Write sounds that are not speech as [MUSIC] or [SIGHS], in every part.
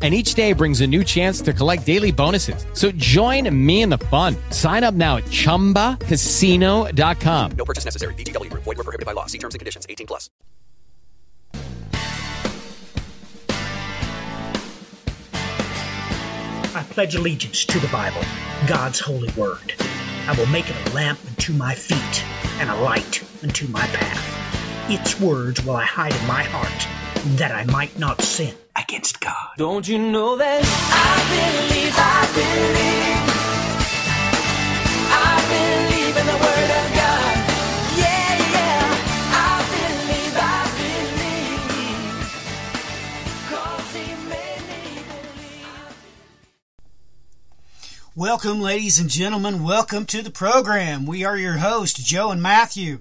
and each day brings a new chance to collect daily bonuses. So join me in the fun. Sign up now at ChumbaCasino.com. No purchase necessary. VGW. Void were prohibited by law. See terms and conditions. 18 plus. I pledge allegiance to the Bible, God's holy word. I will make it a lamp unto my feet and a light unto my path. Its words will I hide in my heart, that I might not sin against God. Don't you know that I believe, I believe, I believe in the Word of God. Yeah, yeah, I believe, I believe, 'cause He made me believe. Welcome, ladies and gentlemen. Welcome to the program. We are your hosts, Joe and Matthew.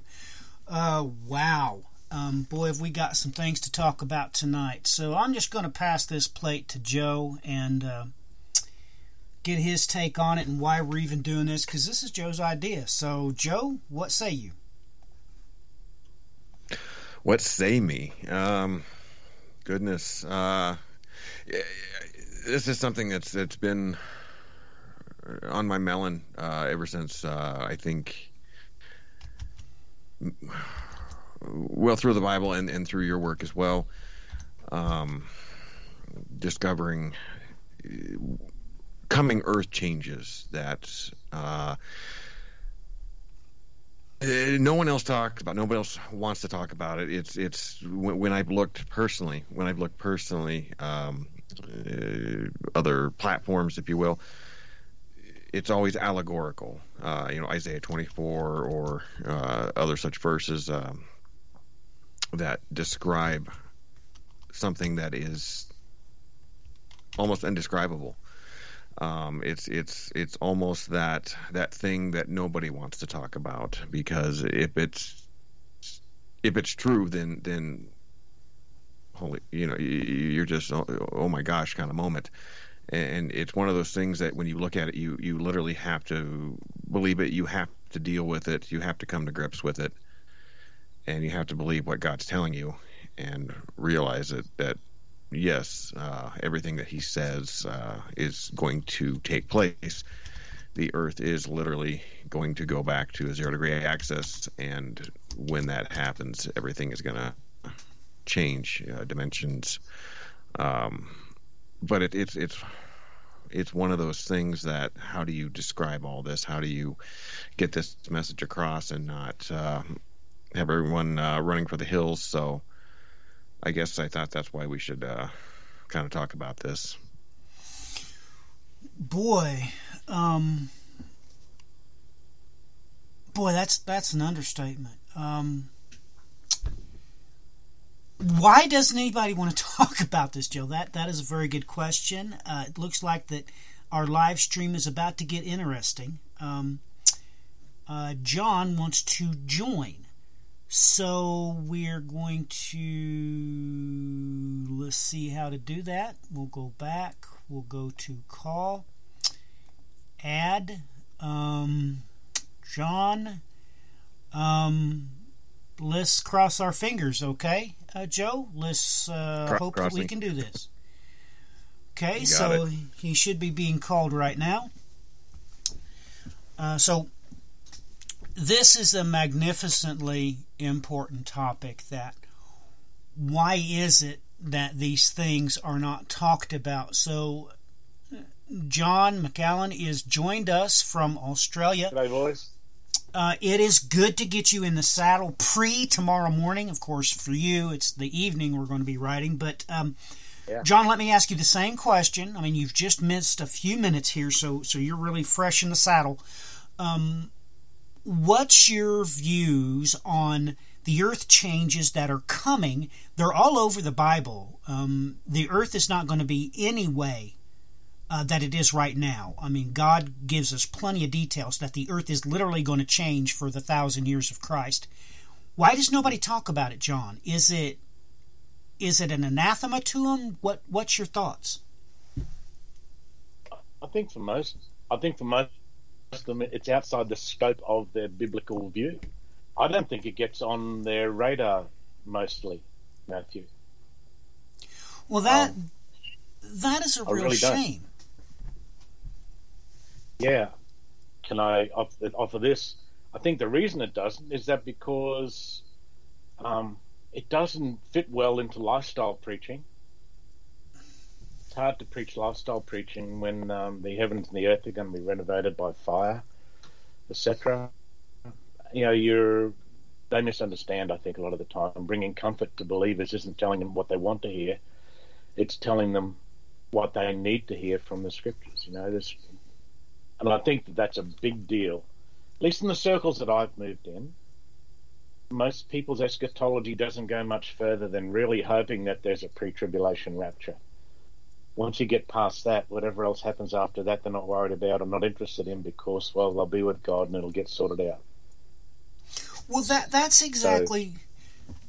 Uh, wow. Um, boy, have we got some things to talk about tonight. So I'm just going to pass this plate to Joe and uh, get his take on it and why we're even doing this because this is Joe's idea. So, Joe, what say you? What say me? Um, goodness, uh, this is something that's that's been on my melon uh, ever since uh, I think, well, through the Bible and, and through your work as well, um, discovering coming Earth changes that. Uh, uh, no one else talks about. Nobody else wants to talk about it. It's it's when, when I've looked personally. When I've looked personally, um, uh, other platforms, if you will, it's always allegorical. Uh, you know, Isaiah 24 or uh, other such verses um, that describe something that is almost indescribable. Um, it's it's it's almost that that thing that nobody wants to talk about because if it's if it's true, then then holy, you know, you're just oh, oh my gosh kind of moment, and it's one of those things that when you look at it, you you literally have to believe it. You have to deal with it. You have to come to grips with it, and you have to believe what God's telling you, and realize that that yes, uh, everything that he says uh, is going to take place. The Earth is literally going to go back to a zero degree axis, and when that happens, everything is going to change uh, dimensions. Um, but it, it's it's it's one of those things that how do you describe all this? How do you get this message across and not uh, have everyone uh, running for the hills? So I guess I thought that's why we should uh, kind of talk about this. Boy, um, boy, that's that's an understatement. Um, why doesn't anybody want to [LAUGHS] talk about this, Joe? That that is a very good question. Uh, it looks like that our live stream is about to get interesting. Um, uh, John wants to join. So we're going to let's see how to do that. We'll go back. We'll go to call, add, um, John. Um, let's cross our fingers, okay, uh, Joe? Let's uh, Cro- hope that we can do this. [LAUGHS] Okay, so it. he should be being called right now. Uh, so this is a magnificently important topic that why is it that these things are not talked about so john McAllen is joined us from australia G'day, boys. uh, it is good to get you in the saddle pre tomorrow morning. Of course, for you, it's the evening we're going to be writing. But, um, Yeah. John, let me ask you the same question. I mean, you've just missed a few minutes here, so so you're really fresh in the saddle. Um, what's your views on the earth changes that are coming? They're all over the Bible. Um, the earth is not going to be any way uh, that it is right now. I mean, God gives us plenty of details that the earth is literally going to change for the thousand years of Christ. Why does nobody talk about it, John? Is it is it an anathema to them? What What's your thoughts? I think for most, I think for most them, it's outside the scope of their biblical view. I don't think it gets on their radar mostly, Matthew. Well, that that is a I real really don't. shame. Yeah. Can I offer, offer this? I think the reason it doesn't is that because um, it doesn't fit well into lifestyle preaching. Hard to preach lifestyle preaching when um, the heavens and the earth are going to be renovated by fire, etc. You know, you're they misunderstand. I think a lot of the time, bringing comfort to believers isn't telling them what they want to hear; it's telling them what they need to hear from the scriptures. You know, there's and I think that that's a big deal. At least in the circles that I've moved in, most people's eschatology doesn't go much further than really hoping that there's a pre tribulation rapture. Once you get past that, whatever else happens after that, they're not worried about or not interested in because, well, they'll be with God and it'll get sorted out. Well, that that's exactly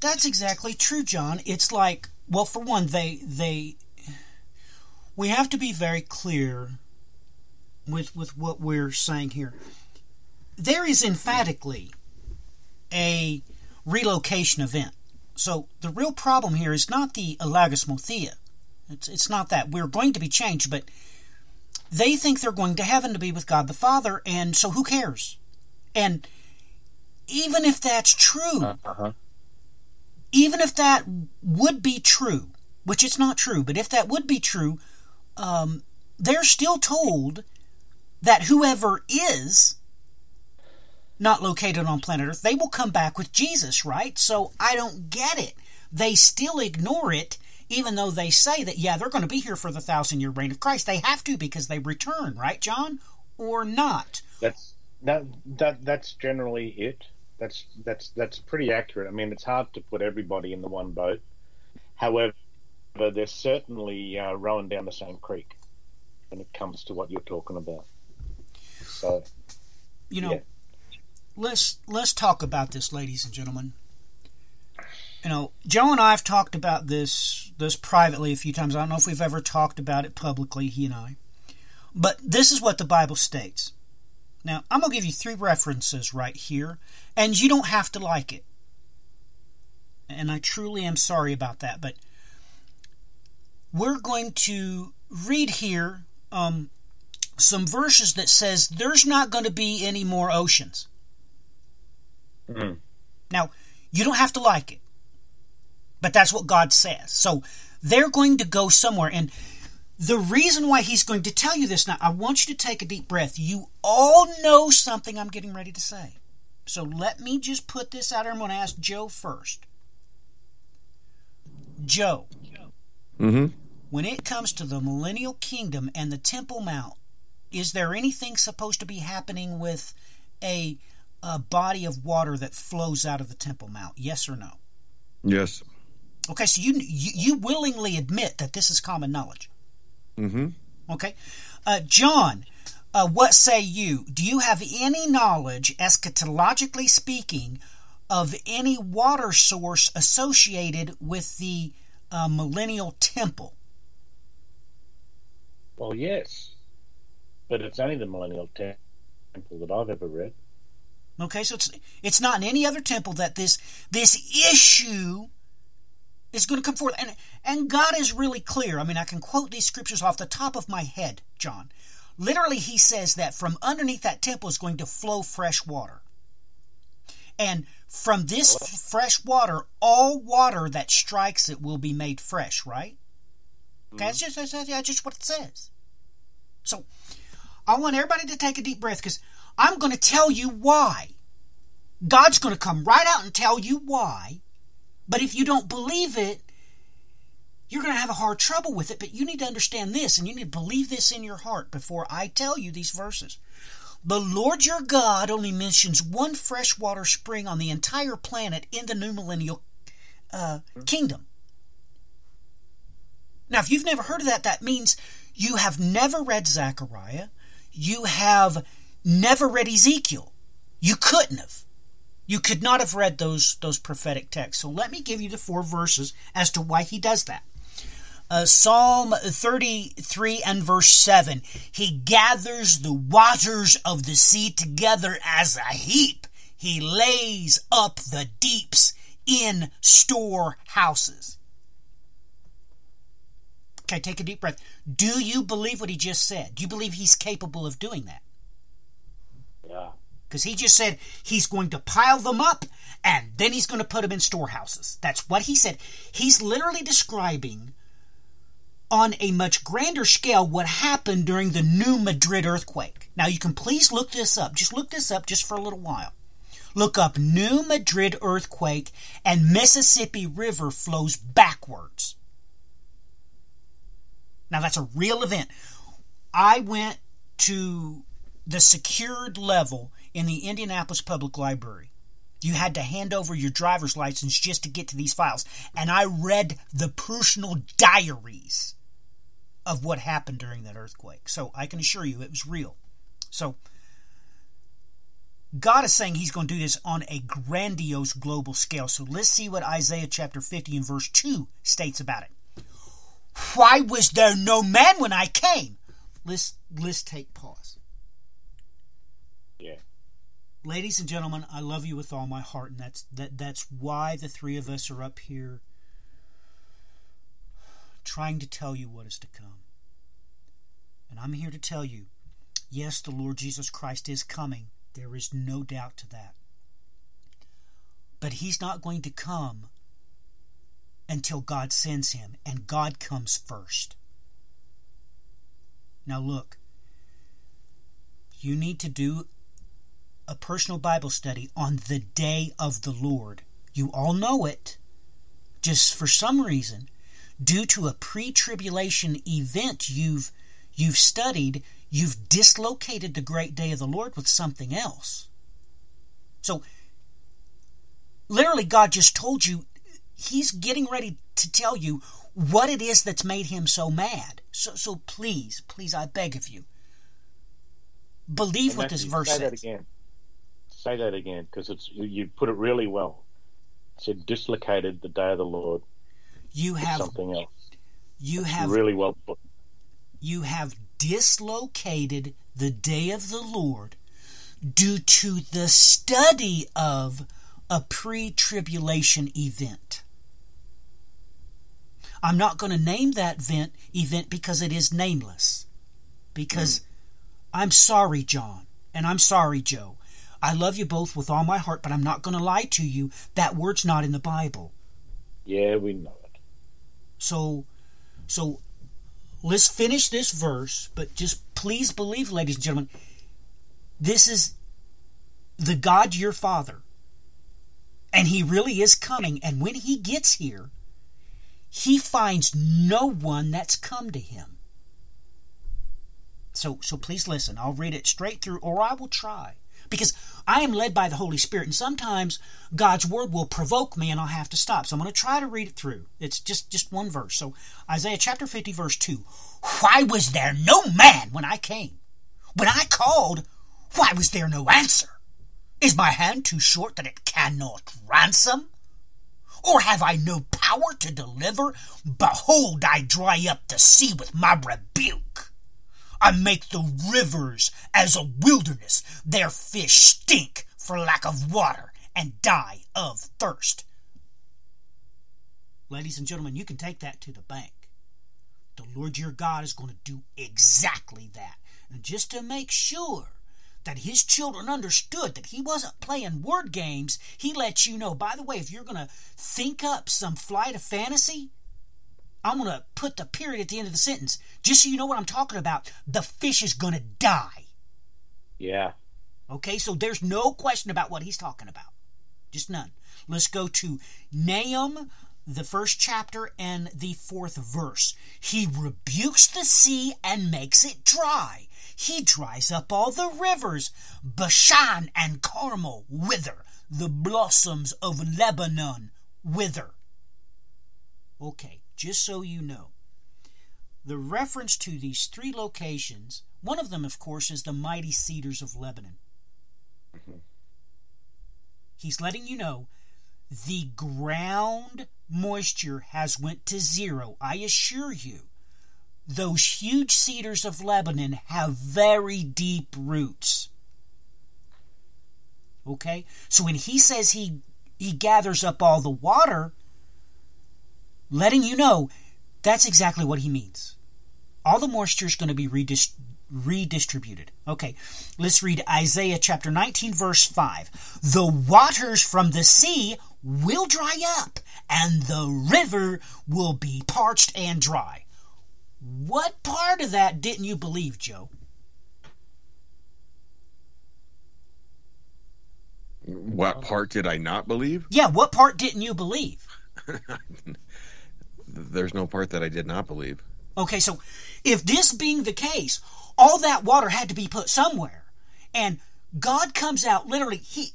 that's exactly true, John. It's like, well, for one, they they we have to be very clear with with what we're saying here. There is emphatically a relocation event. So the real problem here is not the alagismothea. It's it's not that we're going to be changed, but they think they're going to heaven to be with God the Father, and so who cares? And even if that's true, Uh-huh. even if that would be true, which it's not true, but if that would be true, um, they're still told that whoever is not located on planet Earth, they will come back with Jesus, right? So I don't get it. They still ignore it, even though they say that, yeah, they're going to be here for the thousand year reign of Christ. They have to because they return, right, John? Or not? That's that that that's generally it. That's that's that's pretty accurate. I mean, it's hard to put everybody in the one boat. However, they're certainly uh, rowing down the same creek when it comes to what you're talking about. So, you know, Yeah. let's let's talk about this, ladies and gentlemen. You know, Joe and I have talked about this this privately a few times. I don't know if we've ever talked about it publicly, he and I. But this is what the Bible states. Now, I'm going to give you three references right here, and you don't have to like it. And I truly am sorry about that, but we're going to read here um, some verses that says there's not going to be any more oceans. mm, Now, you don't have to like it, but that's what God says. So they're going to go somewhere. And the reason why He's going to tell you this now, I want you to take a deep breath. You all know something I'm getting ready to say. So let me just put this out there. I'm going to ask Joe first. Joe, Mm-hmm. when it comes to the millennial kingdom and the Temple Mount, is there anything supposed to be happening with a, a body of water that flows out of the Temple Mount? Yes or no? Yes. Okay, so you you, you willingly admit that this is common knowledge. Mm-hmm. Okay, uh, John, uh, what say you? Do you have any knowledge, eschatologically speaking, of any water source associated with the uh, millennial temple? well, yes, but it's only the Millennial Temple that I've ever read. Okay, so it's it's not in any other temple that this this issue is going to come forth. And and God is really clear. I mean, I can quote these scriptures off the top of my head, John. Literally, he says that from underneath that temple is going to flow fresh water. And from this f- fresh water, all water that strikes it will be made fresh, right? Okay, that's just, that's, that's just what it says. So, I want everybody to take a deep breath because I'm going to tell you why. God's going to come right out and tell you why. But if you don't believe it, you're going to have a hard trouble with it. But you need to understand this and you need to believe this in your heart before I tell you these verses. The Lord your God only mentions one freshwater spring on the entire planet in the new millennial uh, kingdom. Now, if you've never heard of that, that means you have never read Zechariah. You have never read Ezekiel. You couldn't have. You could not have read those those prophetic texts. So let me give you the four verses as to why he does that. Uh, Psalm 33 and verse 7. He gathers the waters of the sea together as a heap. He lays up the deeps in storehouses. Okay, take a deep breath. Do you believe what he just said? Do you believe he's capable of doing that? Yeah. Because he just said he's going to pile them up and then he's going to put them in storehouses. That's what he said. He's literally describing on a much grander scale what happened during the New Madrid earthquake. Now, you can please look this up. Just look this up just for a little while. Look up New Madrid earthquake and Mississippi River flows backwards. Now, that's a real event. I went to the secured level in the Indianapolis Public Library. You had to hand over your driver's license just to get to these files. And I read the personal diaries of what happened during that earthquake. So I can assure you it was real. So God is saying he's going to do this on a grandiose global scale. So let's see what Isaiah chapter 50 and verse 2 states about it. Why was there no man when I came? Let's let's take pause. Yeah. Ladies and gentlemen, I love you with all my heart, and that's that that's why the three of us are up here trying to tell you what is to come. And I'm here to tell you, yes, the Lord Jesus Christ is coming. There is no doubt to that. But he's not going to come until God sends him, and God comes first. Now, look, you need to do a personal Bible study on the day of the Lord. You all know it. Just for some reason, due to a pre-tribulation event you've you've studied, you've dislocated the great day of the Lord with something else. So literally God just told you he's getting ready to tell you what it is that's made him so mad. So so please, please I beg of you believe And what this verse says. Say that again because it's you, put it really well. It said dislocated the day of the Lord. You have something else. you have really well put. you have dislocated the day of the Lord due to the study of a pre tribulation event. I'm not going to name that event, event because it is nameless. Because mm. I'm sorry, John, and I'm sorry, Joe. I love you both with all my heart, but I'm not going to lie to you. That word's not in the Bible. Yeah, we know it. So, so let's finish this verse, but just please believe, ladies and gentlemen, this is the God your Father. And He really is coming. And when He gets here, He finds no one that's come to Him. So, so please listen. I'll read it straight through, or I will try. Because I am led by the Holy Spirit, and sometimes God's Word will provoke me and I'll have to stop. So I'm going to try to read it through. It's just, just one verse. So Isaiah chapter 50, verse 2. Why was there no man when I came? When I called, why was there no answer? Is my hand too short that it cannot ransom? Or have I no power to deliver? Behold, I dry up the sea with my rebuke. I make the rivers as a wilderness. Their fish stink for lack of water and die of thirst. Ladies and gentlemen, you can take that to the bank. The Lord your God is going to do exactly that. And just to make sure that his children understood that he wasn't playing word games, he let you know, by the way, if you're going to think up some flight of fantasy, I'm going to put the period at the end of the sentence. Just so you know what I'm talking about, the fish is going to die. Yeah. Okay, so there's no question about what he's talking about. Just none. Let's go to Nahum, the first chapter and the fourth verse. He rebukes the sea and makes it dry. He dries up all the rivers. Bashan and Carmel wither. The blossoms of Lebanon wither. Okay, just so you know, the reference to these three locations, one of them, of course, is the mighty cedars of Lebanon. Mm-hmm. He's letting you know the ground moisture has went to zero. I assure you, those huge cedars of Lebanon have very deep roots. Okay? So when he says he he gathers up all the water, letting you know that's exactly what he means. All the moisture is going to be redis- redistributed. Okay, let's read Isaiah chapter 19, verse 5. The waters from the sea will dry up, and the river will be parched and dry. What part of that didn't you believe, Joe? What part did I not believe? Yeah, what part didn't you believe? [LAUGHS] There's no part that I did not believe. Okay, so if this being the case, all that water had to be put somewhere. And God comes out literally, He,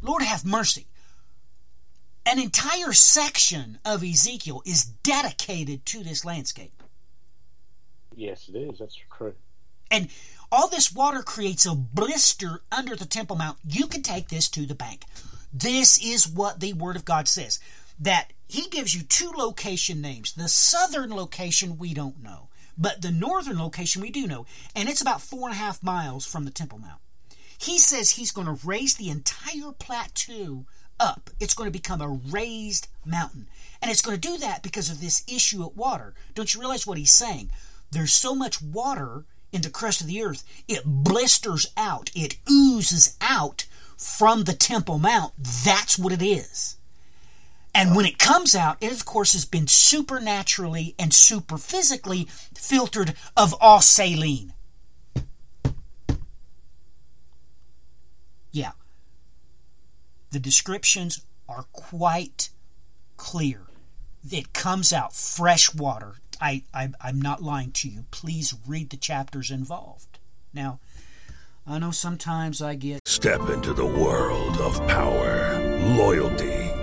Lord have mercy. An entire section of Ezekiel is dedicated to this landscape. Yes, it is. That's true. And all this water creates a blister under the Temple Mount. You can take this to the bank. This is what the Word of God says. That He gives you two location names. The southern location we don't know, but the northern location we do know. And it's about four and a half miles from the Temple Mount. He says He's going to raise the entire plateau up. It's going to become a raised mountain. And it's going to do that because of this issue at water. Don't you realize what He's saying? There's so much water in the crust of the earth, it blisters out, it oozes out from the Temple Mount. That's what it is. And when it comes out, it of course has been supernaturally and super physically filtered of all saline. Yeah. The descriptions are quite clear. It comes out fresh water. I, I, I'm not lying to you. Please read the chapters involved. Now, I know sometimes I get Step into the world of power, loyalty,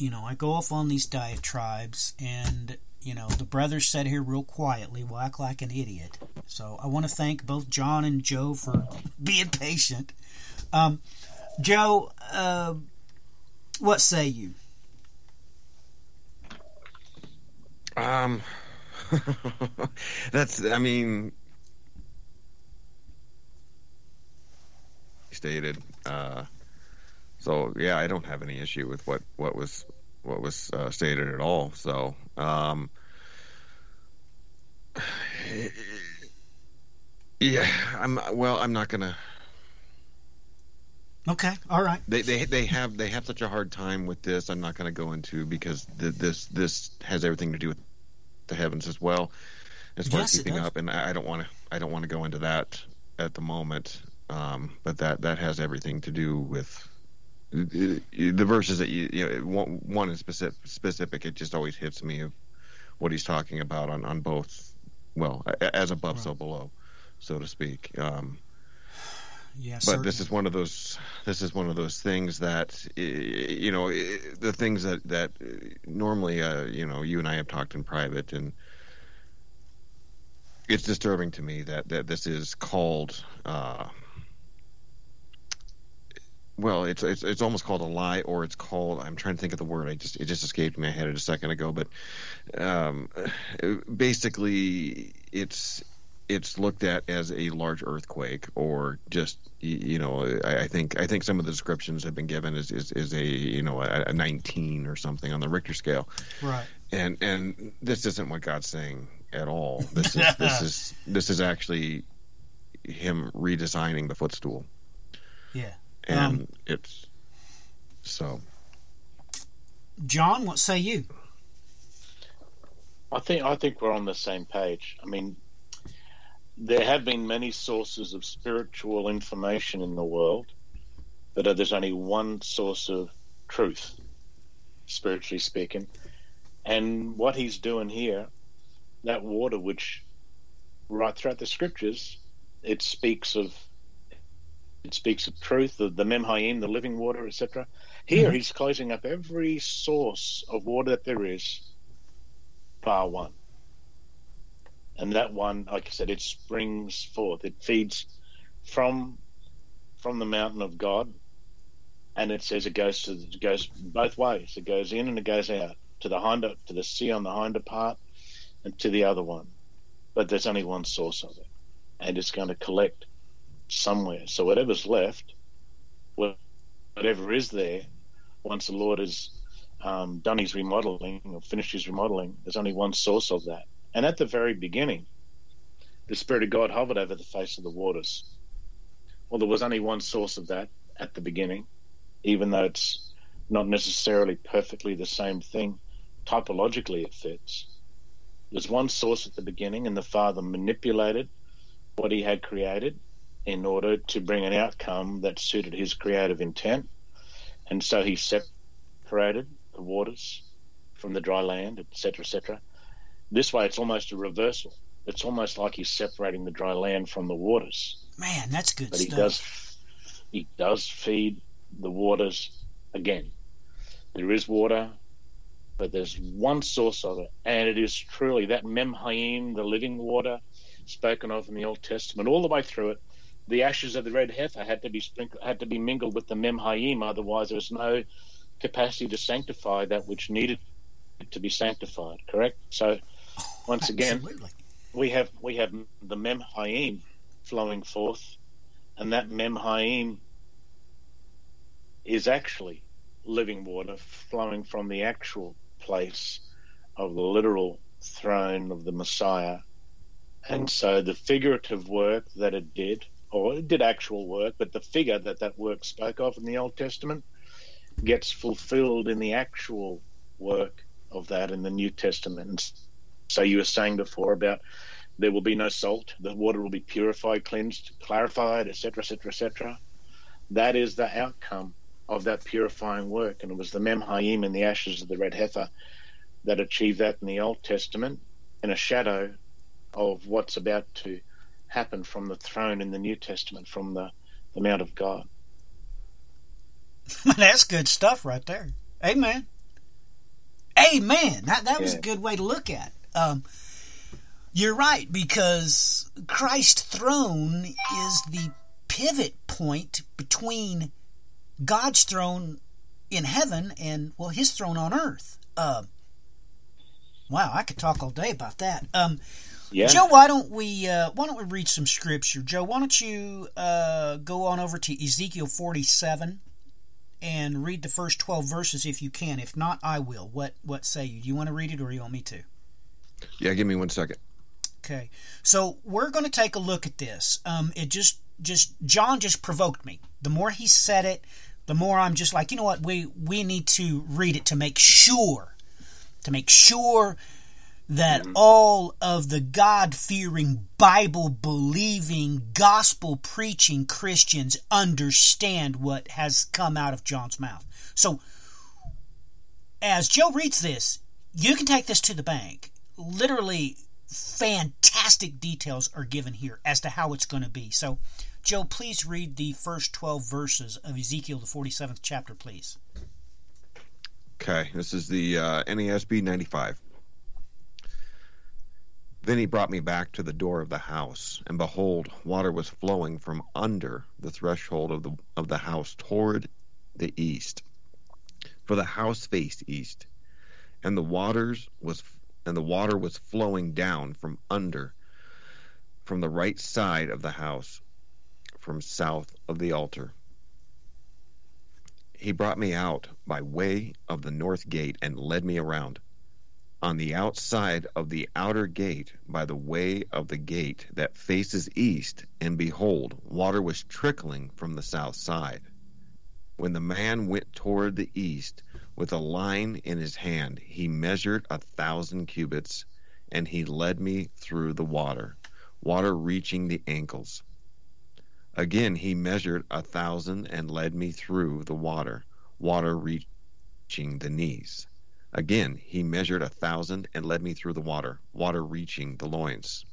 You know, I go off on these diatribes, and, you know, the brothers said here real quietly will act like an idiot. So I want to thank both John and Joe for [LAUGHS] being patient. Um, Joe, uh, what say you? Um, [LAUGHS] that's. I mean, stated. Uh, so yeah, I don't have any issue with what what was what was uh, stated at all. So. Um, [SIGHS] yeah, I'm well. I'm not gonna. Okay, all right. They they they have they have such a hard time with this. I'm not going to go into because th- this this has everything to do with the heavens as well, as far Yes, as keeping up. And I I don't want to I don't want to go into that at the moment. Um, but that that has everything to do with the verses that you, you know one, is specific, specific. It just always hits me of what he's talking about on on both. Well, as above, so below, so to speak. Um, [SIGHS] Yes, but this is one of those this is one of those things that you know the things that that normally uh, you know you and I have talked in private and it's disturbing to me that that this is called uh, well it's it's it's almost called a lie or it's called I'm trying to think of the word I just it just escaped my head a second ago but um, basically it's it's looked at as a large earthquake or just you know I, I think I think some of the descriptions have been given is is, is a you know a, a 19 or something on the Richter scale Right. and and this isn't what God's saying at all this is this [LAUGHS] is this is actually him redesigning the footstool Yeah. And Um, it's so John, what say you? I think I think we're on the same page. I mean, there have been many sources of spiritual information in the world, but uh, there's only one source of truth, spiritually speaking. And what he's doing here, that water, which right throughout the scriptures, it speaks of it speaks of truth, the, the Memhaim, the living water, etc. Here, Mhm. he's closing up every source of water that there is, bar one. And that one, like I said, it springs forth. It feeds from from the mountain of God, and it says it goes to it goes both ways. It goes in and it goes out to the hinder to the sea on the hinder part, and to the other one. But there's only one source of it, and it's going to collect somewhere. So whatever's left, whatever is there, once the Lord has um, done his remodeling or finished his remodeling, there's only one source of that. And at the very beginning, the Spirit of God hovered over the face of the waters. Well, there was only one source of that at the beginning, even though it's not necessarily perfectly the same thing. Typologically, it fits. There's one source at the beginning, and the Father manipulated what he had created in order to bring an outcome that suited his creative intent. And so he separated the waters from the dry land, etc., etc. This way, it's almost a reversal. It's almost like he's separating the dry land from the waters. Man, that's good But he does, he does feed the waters again. There is water, but there's one source of it, and it is truly that Memhaim, the living water, spoken of in the Old Testament, all the way through it. The ashes of the red heifer had to be sprinkled, had to be mingled with the Memhaim, otherwise there was no capacity to sanctify that which needed to be sanctified. Correct. So, once again, Absolutely. we have we have the Memhaim flowing forth, and that Memhaim is actually living water flowing from the actual place of the literal throne of the Messiah. And so the figurative work that it did, or did actual work, but the figure that that work spoke of in the Old Testament gets fulfilled in the actual work of that in the New Testament. So you were saying before about there will be no salt, the water will be purified, cleansed, clarified, etc., etc., etc. That is the outcome of that purifying work, and it was the Memhaim and the ashes of the red heifer that achieved that in the Old Testament, in a shadow of what's about to happen from the throne in the New Testament, from the, the Mount of God. [LAUGHS] That's good stuff right there. Amen. Amen. That that was a good way to look at. it. Um, you're right because Christ's throne is the pivot point between God's throne in heaven and well, His throne on earth. Um, wow, I could talk all day about that. Um, Yeah. Joe, why don't we uh, why don't we read some scripture? Joe, why don't you uh, go on over to Ezekiel 47 and read the first 12 verses if you can. If not, I will. What what say you? Do you want to read it or you want me to? yeah give me one second Okay. So we're going to take a look at this. Um, it just just John just provoked me. The more he said it, the more I'm just like, you know what, we we need to read it to make sure to make sure that all of the God fearing, Bible believing, gospel preaching Christians understand what has come out of John's mouth. So, as Joe reads this, you can take this to the bank. Literally, fantastic details are given here as to how it's going to be. So, Joe, please read the first 12 verses of Ezekiel, the 47th chapter, please. Okay, this is the uh, NASB 95. Then he brought me back to the door of the house, and behold, water was flowing from under the threshold of the of the house toward the east. For the house faced east, and the waters was and the water was flowing down from under from the right side of the house, from south of the altar. He brought me out by way of the north gate and led me around. On the outside of the outer gate, by the way of the gate that faces east, and behold, water was trickling from the south side. When the man went toward the east with a line in his hand, he measured a thousand cubits, and he led me through the water, water reaching the ankles. Again he measured a thousand and led me through the water, water reaching the knees. Again he measured a thousand and led me through the water, water reaching the loins.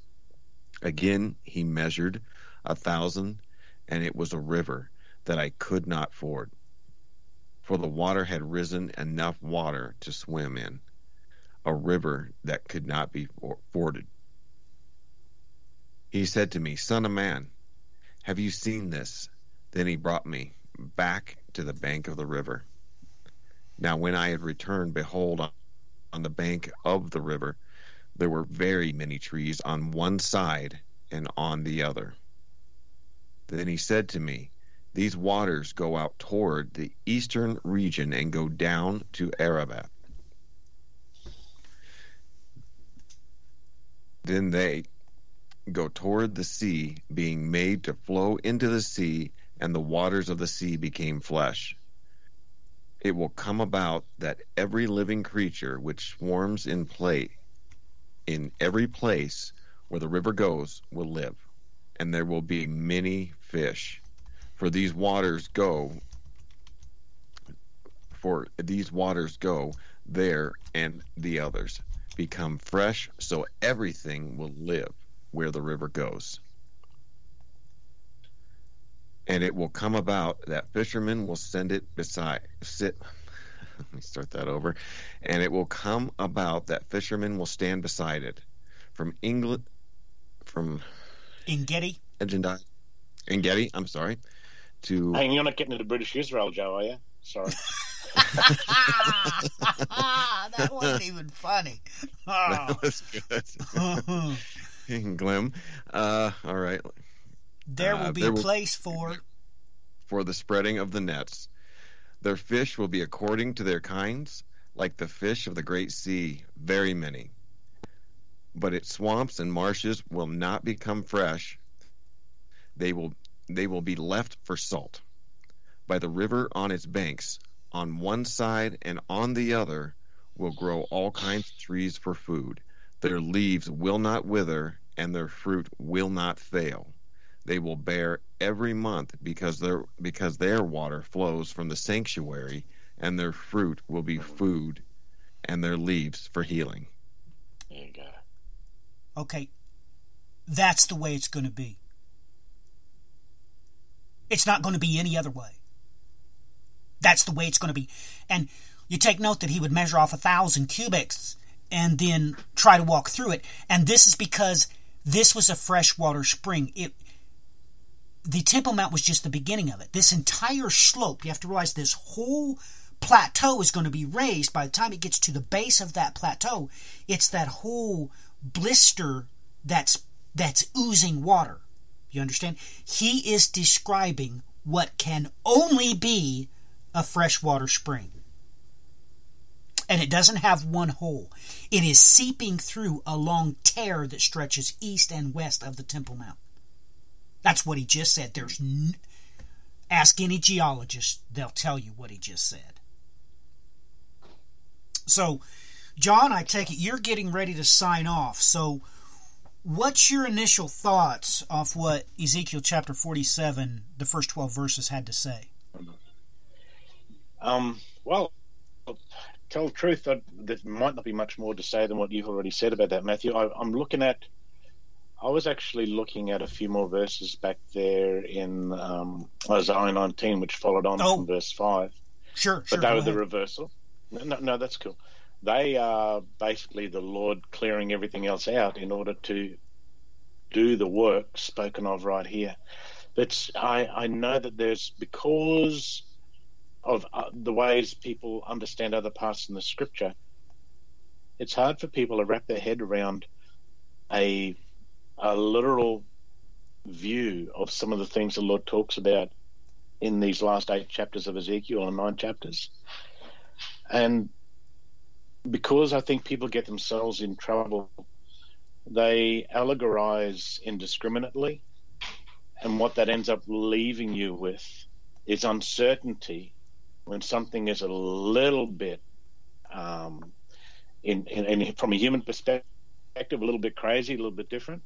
Again he measured a thousand, and it was a river that I could not ford. For the water had risen enough water to swim in, a river that could not be forded. He said to me, Son of man, have you seen this? Then he brought me back to the bank of the river. Now, when I had returned, behold, on the bank of the river, there were very many trees on one side and on the other. Then he said to me, These waters go out toward the eastern region and go down to Arabah. Then they go toward the sea, being made to flow into the sea, and the waters of the sea became flesh. It will come about that every living creature which swarms in play in every place where the river goes will live, and there will be many fish. For these waters go for these waters go there and the others become fresh, so everything will live where the river goes. And it will come about that fishermen will send it beside sit [LAUGHS] let me start that over. And it will come about that fishermen will stand beside it. From England from Engedi? Engedi Engedi, I'm sorry. To Hang on, you're not getting into British Israel, Joe, are you? Sorry. [LAUGHS] [LAUGHS] that wasn't even funny. Oh. that was good. Glim. Uh, all right. There will Uh, be there a will- place for for the spreading of the nets. Their fish will be according to their kinds, like the fish of the great sea, very many. But its swamps and marshes will not become fresh. They will they will be left for salt. By the river on its banks, on one side and on the other, will grow all kinds of trees for food. Their leaves will not wither, and their fruit will not fail they will bear every month because their because their water flows from the sanctuary and their fruit will be mm-hmm. food and their leaves for healing There you go. Okay. That's the way it's going to be. It's not going to be any other way. That's the way it's going to be. And you take note that he would measure off a thousand cubits and then try to walk through it. And this is because this was a freshwater spring. It the Temple Mount was just the beginning of it. This entire slope, you have to realize this whole plateau is going to be raised by the time it gets to the base of that plateau. It's that whole blister that's that's oozing water. You understand? He is describing what can only be a freshwater spring. And it doesn't have one hole. It is seeping through a long tear that stretches east and west of the Temple Mount. That's what he just said. There's n- ask any geologist, they'll tell you what he just said. So, John, I take it you're getting ready to sign off. So, what's your initial thoughts of what Ezekiel chapter 47, the first 12 verses, had to say? Um, well, tell the truth, that there might not be much more to say than what you've already said about that, Matthew. I, I'm looking at, I was actually looking at a few more verses back there in um, Isaiah 19, which followed on Oh. from verse 5. Sure, But sure. they were the reversal. No, no, no, that's cool. They are basically the Lord clearing everything else out in order to do the work spoken of right here. But I, I know that there's because of uh, the ways people understand other parts in the scripture, it's hard for people to wrap their head around a a literal view of some of the things the Lord talks about in these last eight chapters of Ezekiel or nine chapters. And because I think people get themselves in trouble, they allegorize indiscriminately. And what that ends up leaving you with is uncertainty when something is a little bit, um, in, in, in from a human perspective, a little bit crazy, a little bit different.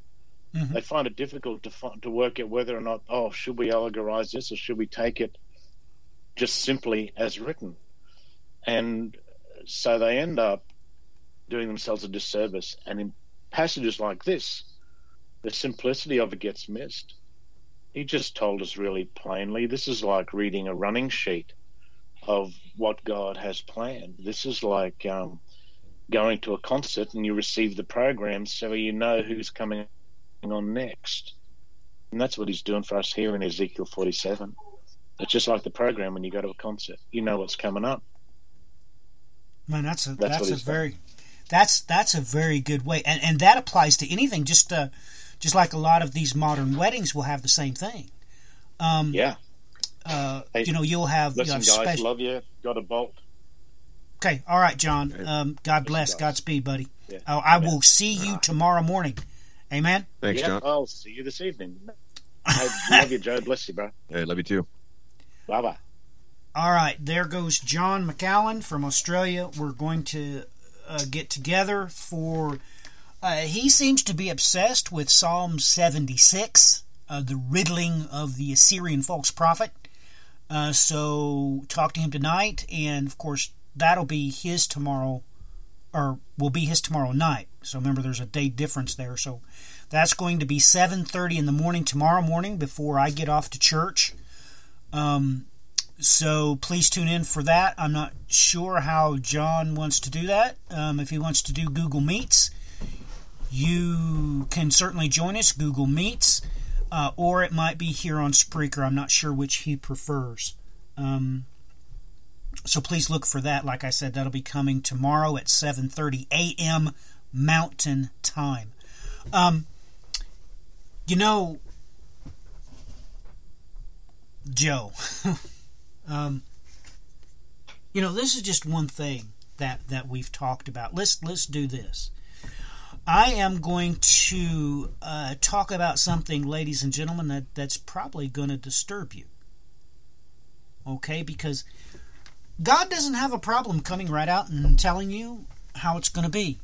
Mhm. They find it difficult to find, to work out whether or not, oh, should we allegorize this or should we take it just simply as written? And so they end up doing themselves a disservice. And in passages like this, the simplicity of it gets missed. He just told us really plainly this is like reading a running sheet of what God has planned. This is like um, going to a concert and you receive the program so you know who's coming on next. And that's what he's doing for us here in Ezekiel 47. It's just like the program when you go to a concert. You know what's coming up. Man, that's a That's that's, a he's done. very that's that's a very good way, and and that applies to anything. Just uh, just like a lot of these modern weddings will have the same thing. Um, Yeah. Uh, Hey, you know, you'll have you Listen, have guys, special. love you. Got a bolt. Okay, all right, John. Um, God bless. guys. Godspeed, buddy. Yeah. I will see you tomorrow morning. Amen. Thanks, yeah, John. I'll see you this evening. I love you, Joe. Bless you, bro. Hey, love you too. Bye bye. All right, there goes John McAllen from Australia. We're going to uh, get together for. Uh, he seems to be obsessed with Psalm 76, uh, the riddling of the Assyrian false prophet. Uh, so talk to him tonight, and of course that'll be his tomorrow, or will be his tomorrow night. So remember, there's a day difference there. So that's going to be 7:30 in the morning tomorrow morning before I get off to church. Um, so please tune in for that. I'm not sure how John wants to do that. Um, if he wants to do Google Meets, you can certainly join us, Google Meets, uh, or it might be here on Spreaker. I'm not sure which he prefers. Um, so please look for that. Like I said, that'll be coming tomorrow at 7:30 a.m. Mountain Time. Um, you know, Joe. [LAUGHS] um, you know, this is just one thing that that we've talked about. Let's let's do this. I am going to uh, talk about something, ladies and gentlemen, that that's probably going to disturb you. Okay, because God doesn't have a problem coming right out and telling you how it's going to be.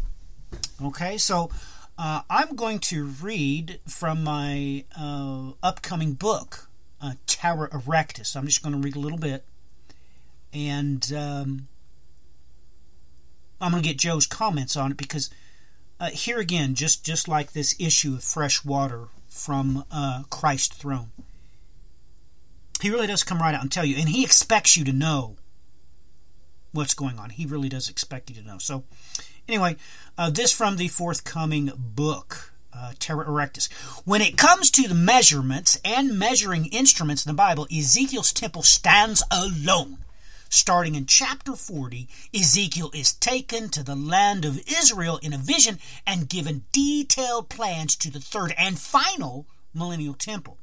Okay, so uh, I'm going to read from my uh, upcoming book, uh, Terra Erectus. I'm just going to read a little bit, and um, I'm going to get Joe's comments on it because uh, here again, just just like this issue of fresh water from uh, Christ's throne, he really does come right out and tell you, and he expects you to know what's going on. He really does expect you to know. So, anyway, uh, this from the forthcoming book, uh, Terra Erectus. When it comes to the measurements and measuring instruments in the Bible, Ezekiel's temple stands alone. Starting in chapter 40, Ezekiel is taken to the land of Israel in a vision and given detailed plans to the third and final millennial temple.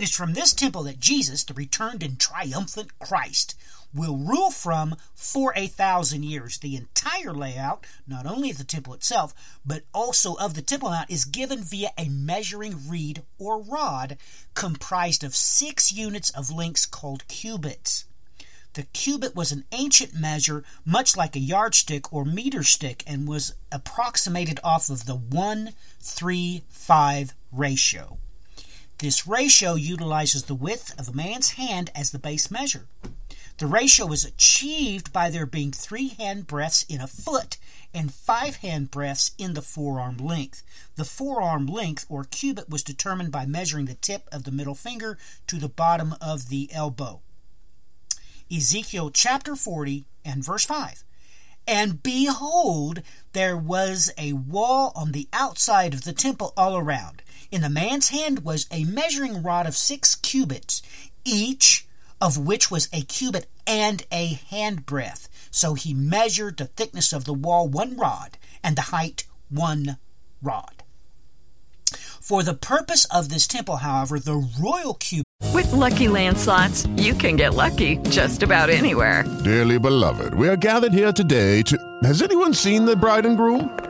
It is from this temple that Jesus, the returned and triumphant Christ, will rule from for a thousand years. The entire layout, not only of the temple itself, but also of the Temple Mount, is given via a measuring reed or rod comprised of six units of lengths called cubits. The cubit was an ancient measure, much like a yardstick or meter stick, and was approximated off of the 1 3 5 ratio. This ratio utilizes the width of a man's hand as the base measure. The ratio is achieved by there being three hand breadths in a foot and five hand breadths in the forearm length. The forearm length or cubit was determined by measuring the tip of the middle finger to the bottom of the elbow. Ezekiel chapter 40 and verse 5. And behold, there was a wall on the outside of the temple all around. In the man's hand was a measuring rod of six cubits, each of which was a cubit and a handbreadth. So he measured the thickness of the wall one rod, and the height one rod. For the purpose of this temple, however, the royal cubit With Lucky Land slots, you can get lucky just about anywhere. Dearly beloved, we are gathered here today to. Has anyone seen the bride and groom?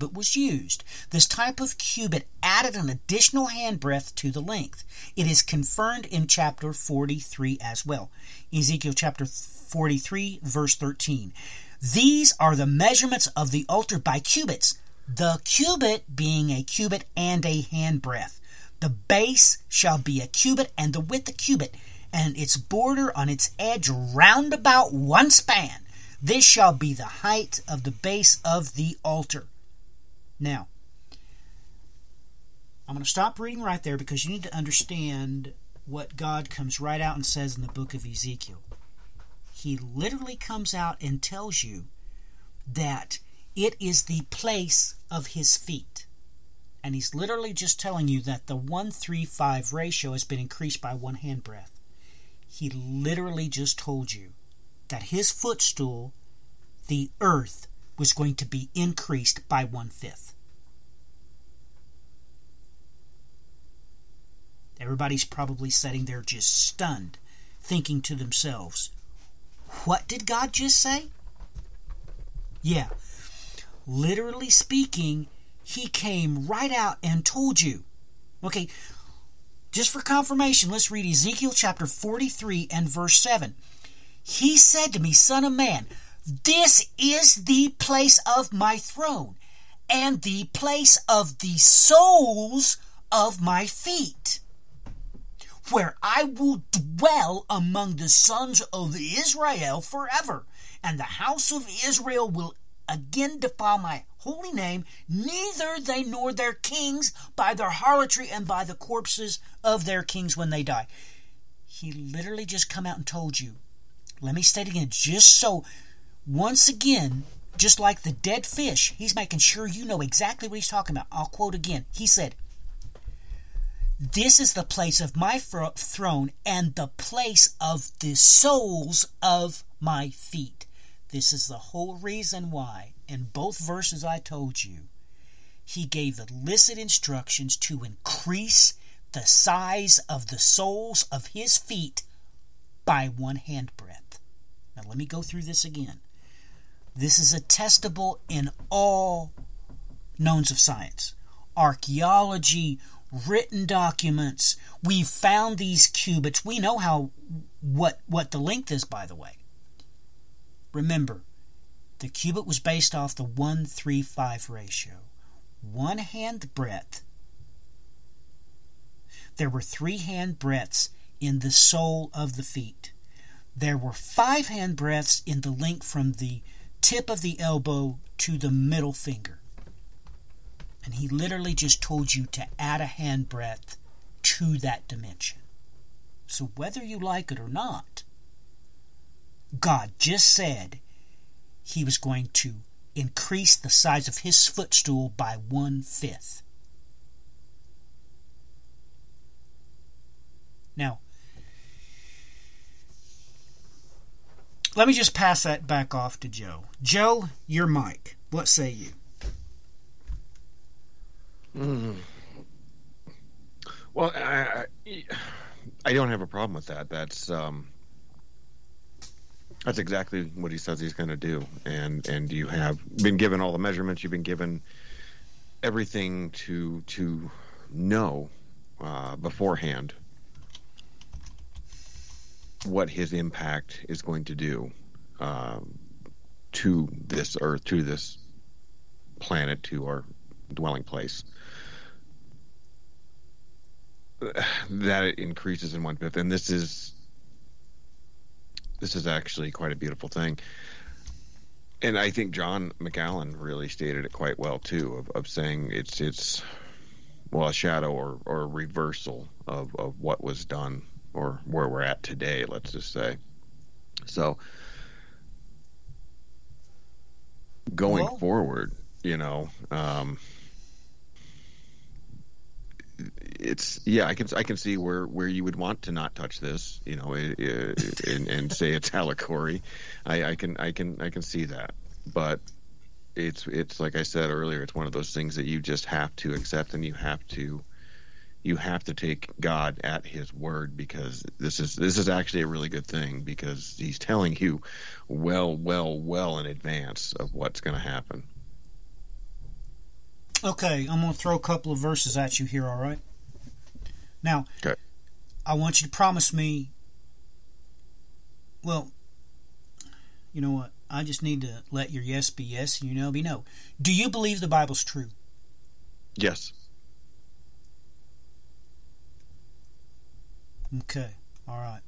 But was used. This type of cubit added an additional handbreadth to the length. It is confirmed in chapter 43 as well. Ezekiel chapter 43, verse 13. These are the measurements of the altar by cubits, the cubit being a cubit and a handbreadth. The base shall be a cubit, and the width a cubit, and its border on its edge round about one span. This shall be the height of the base of the altar. Now, I'm going to stop reading right there because you need to understand what God comes right out and says in the book of Ezekiel. He literally comes out and tells you that it is the place of his feet. And he's literally just telling you that the 135 ratio has been increased by one handbreadth. He literally just told you that his footstool, the earth, was going to be increased by one fifth. Everybody's probably sitting there just stunned, thinking to themselves, What did God just say? Yeah, literally speaking, He came right out and told you. Okay, just for confirmation, let's read Ezekiel chapter 43 and verse 7. He said to me, Son of man, this is the place of my throne and the place of the soles of my feet, where I will dwell among the sons of Israel forever. And the house of Israel will again defile my holy name, neither they nor their kings by their harlotry and by the corpses of their kings when they die. He literally just come out and told you. Let me state again, just so once again, just like the dead fish, he's making sure you know exactly what he's talking about. I'll quote again. He said, This is the place of my throne and the place of the soles of my feet. This is the whole reason why, in both verses I told you, he gave illicit instructions to increase the size of the soles of his feet by one handbreadth. Now, let me go through this again. This is attestable in all knowns of science archaeology, written documents. We've found these cubits. We know how what what the length is, by the way. Remember, the cubit was based off the 135 ratio. One hand breadth. There were three hand breadths in the sole of the feet. There were five hand breadths in the length from the tip of the elbow to the middle finger. And he literally just told you to add a hand breadth to that dimension. So whether you like it or not, God just said he was going to increase the size of his footstool by one fifth. Now, let me just pass that back off to Joe. Joe, your mic. What say you? Mm. Well, I, I, I don't have a problem with that. That's um, that's exactly what he says he's going to do, and and you have been given all the measurements. You've been given everything to to know uh, beforehand what his impact is going to do um, to this earth, to this planet, to our dwelling place. [SIGHS] That it increases in one fifth, and this is this is actually quite a beautiful thing. And I think John McAllen really stated it quite well too, of, of saying it's it's well a shadow or, or a reversal of, of what was done or where we're at today, let's just say. So going Well- forward, you know, um, it's yeah, I can I can see where where you would want to not touch this, you know, i- i- and, and say it's [LAUGHS] allegory. I, I can I can I can see that, but it's it's like I said earlier, it's one of those things that you just have to accept and you have to you have to take God at His word because this is this is actually a really good thing because He's telling you well, well, well in advance of what's going to happen. Okay, I'm going to throw a couple of verses at you here, all right? Now, Okay. I want you to promise me. Well, you know what? I just need to let your yes be yes and your no be no. Do you believe the Bible's true? Yes. Okay, all right.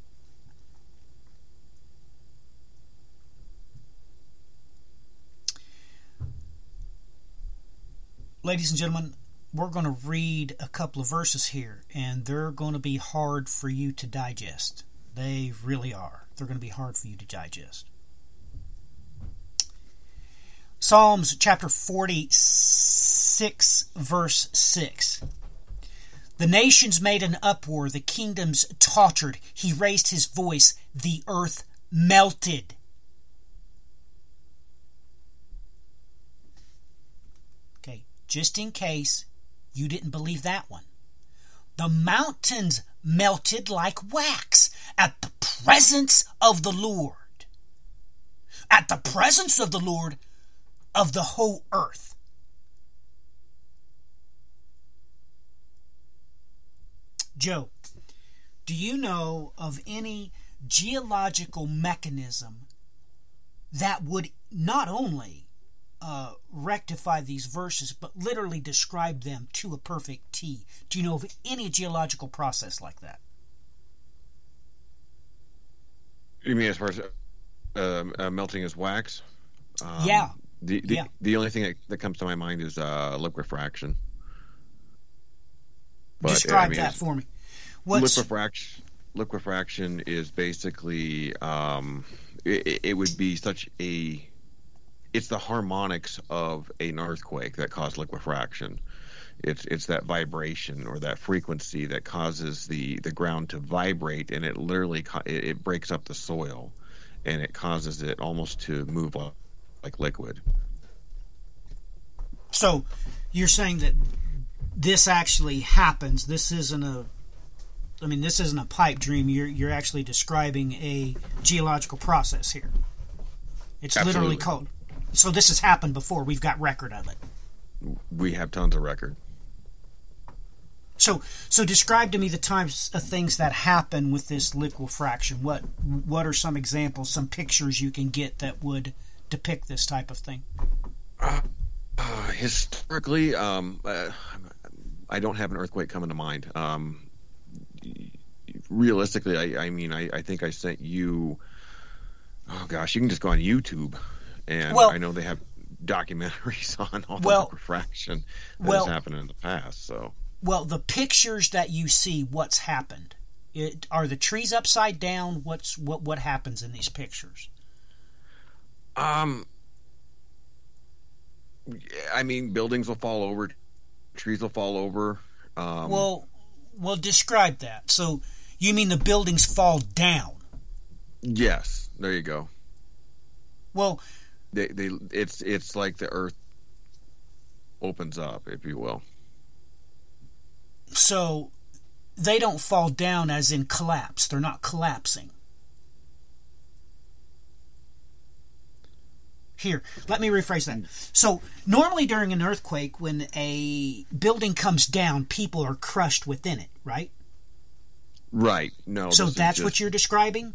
Ladies and gentlemen, we're going to read a couple of verses here, and they're going to be hard for you to digest. They really are. They're going to be hard for you to digest. Psalms chapter 46, verse 6. The nations made an uproar, the kingdoms tottered. He raised his voice, the earth melted. Okay, just in case you didn't believe that one. The mountains melted like wax at the presence of the Lord. At the presence of the Lord of the whole earth. Joe, do you know of any geological mechanism that would not only uh, rectify these verses, but literally describe them to a perfect T? Do you know of any geological process like that? You mean as far as uh, uh, melting as wax? Um, Yeah. The the, Yeah. the only thing that, that comes to my mind is uh, liquefaction. But, Describe I mean, that for me. What's liquefaction liquefaction is basically um, it, it would be such a it's the harmonics of an earthquake that cause liquefaction it's it's that vibration or that frequency that causes the the ground to vibrate and it literally it, it breaks up the soil and it causes it almost to move like, like liquid So you're saying that this actually happens. This isn't a I mean this isn't a pipe dream. You're you're actually describing a geological process here. It's literally Absolutely. called So this has happened before. We've got record of it. we have tons of record So so describe to me the types of things that happen with this liquefaction. What what are some examples, some pictures you can get that would depict this type of thing? uh, historically um, uh, i don't have an earthquake coming to mind um, realistically I, I mean I, I think i sent you oh gosh you can just go on youtube and Well- i know they have documentaries [LAUGHS] on all the Well- liquefaction that well- has happened in the past so Well, the pictures that you see, what's happened? It, are the trees upside down? What's what what happens in these pictures? Um, I mean, buildings will fall over, trees will fall over. Um, well, well, describe that. So, you mean the buildings fall down? yes, there you go. Well, They, they, it's, it's like the earth opens up, if you will. so they don't fall down as in collapse. They're not collapsing. Here, let me rephrase that. So, normally during an earthquake, when a building comes down, people are crushed within it, right? Right. No. so that's what you're describing?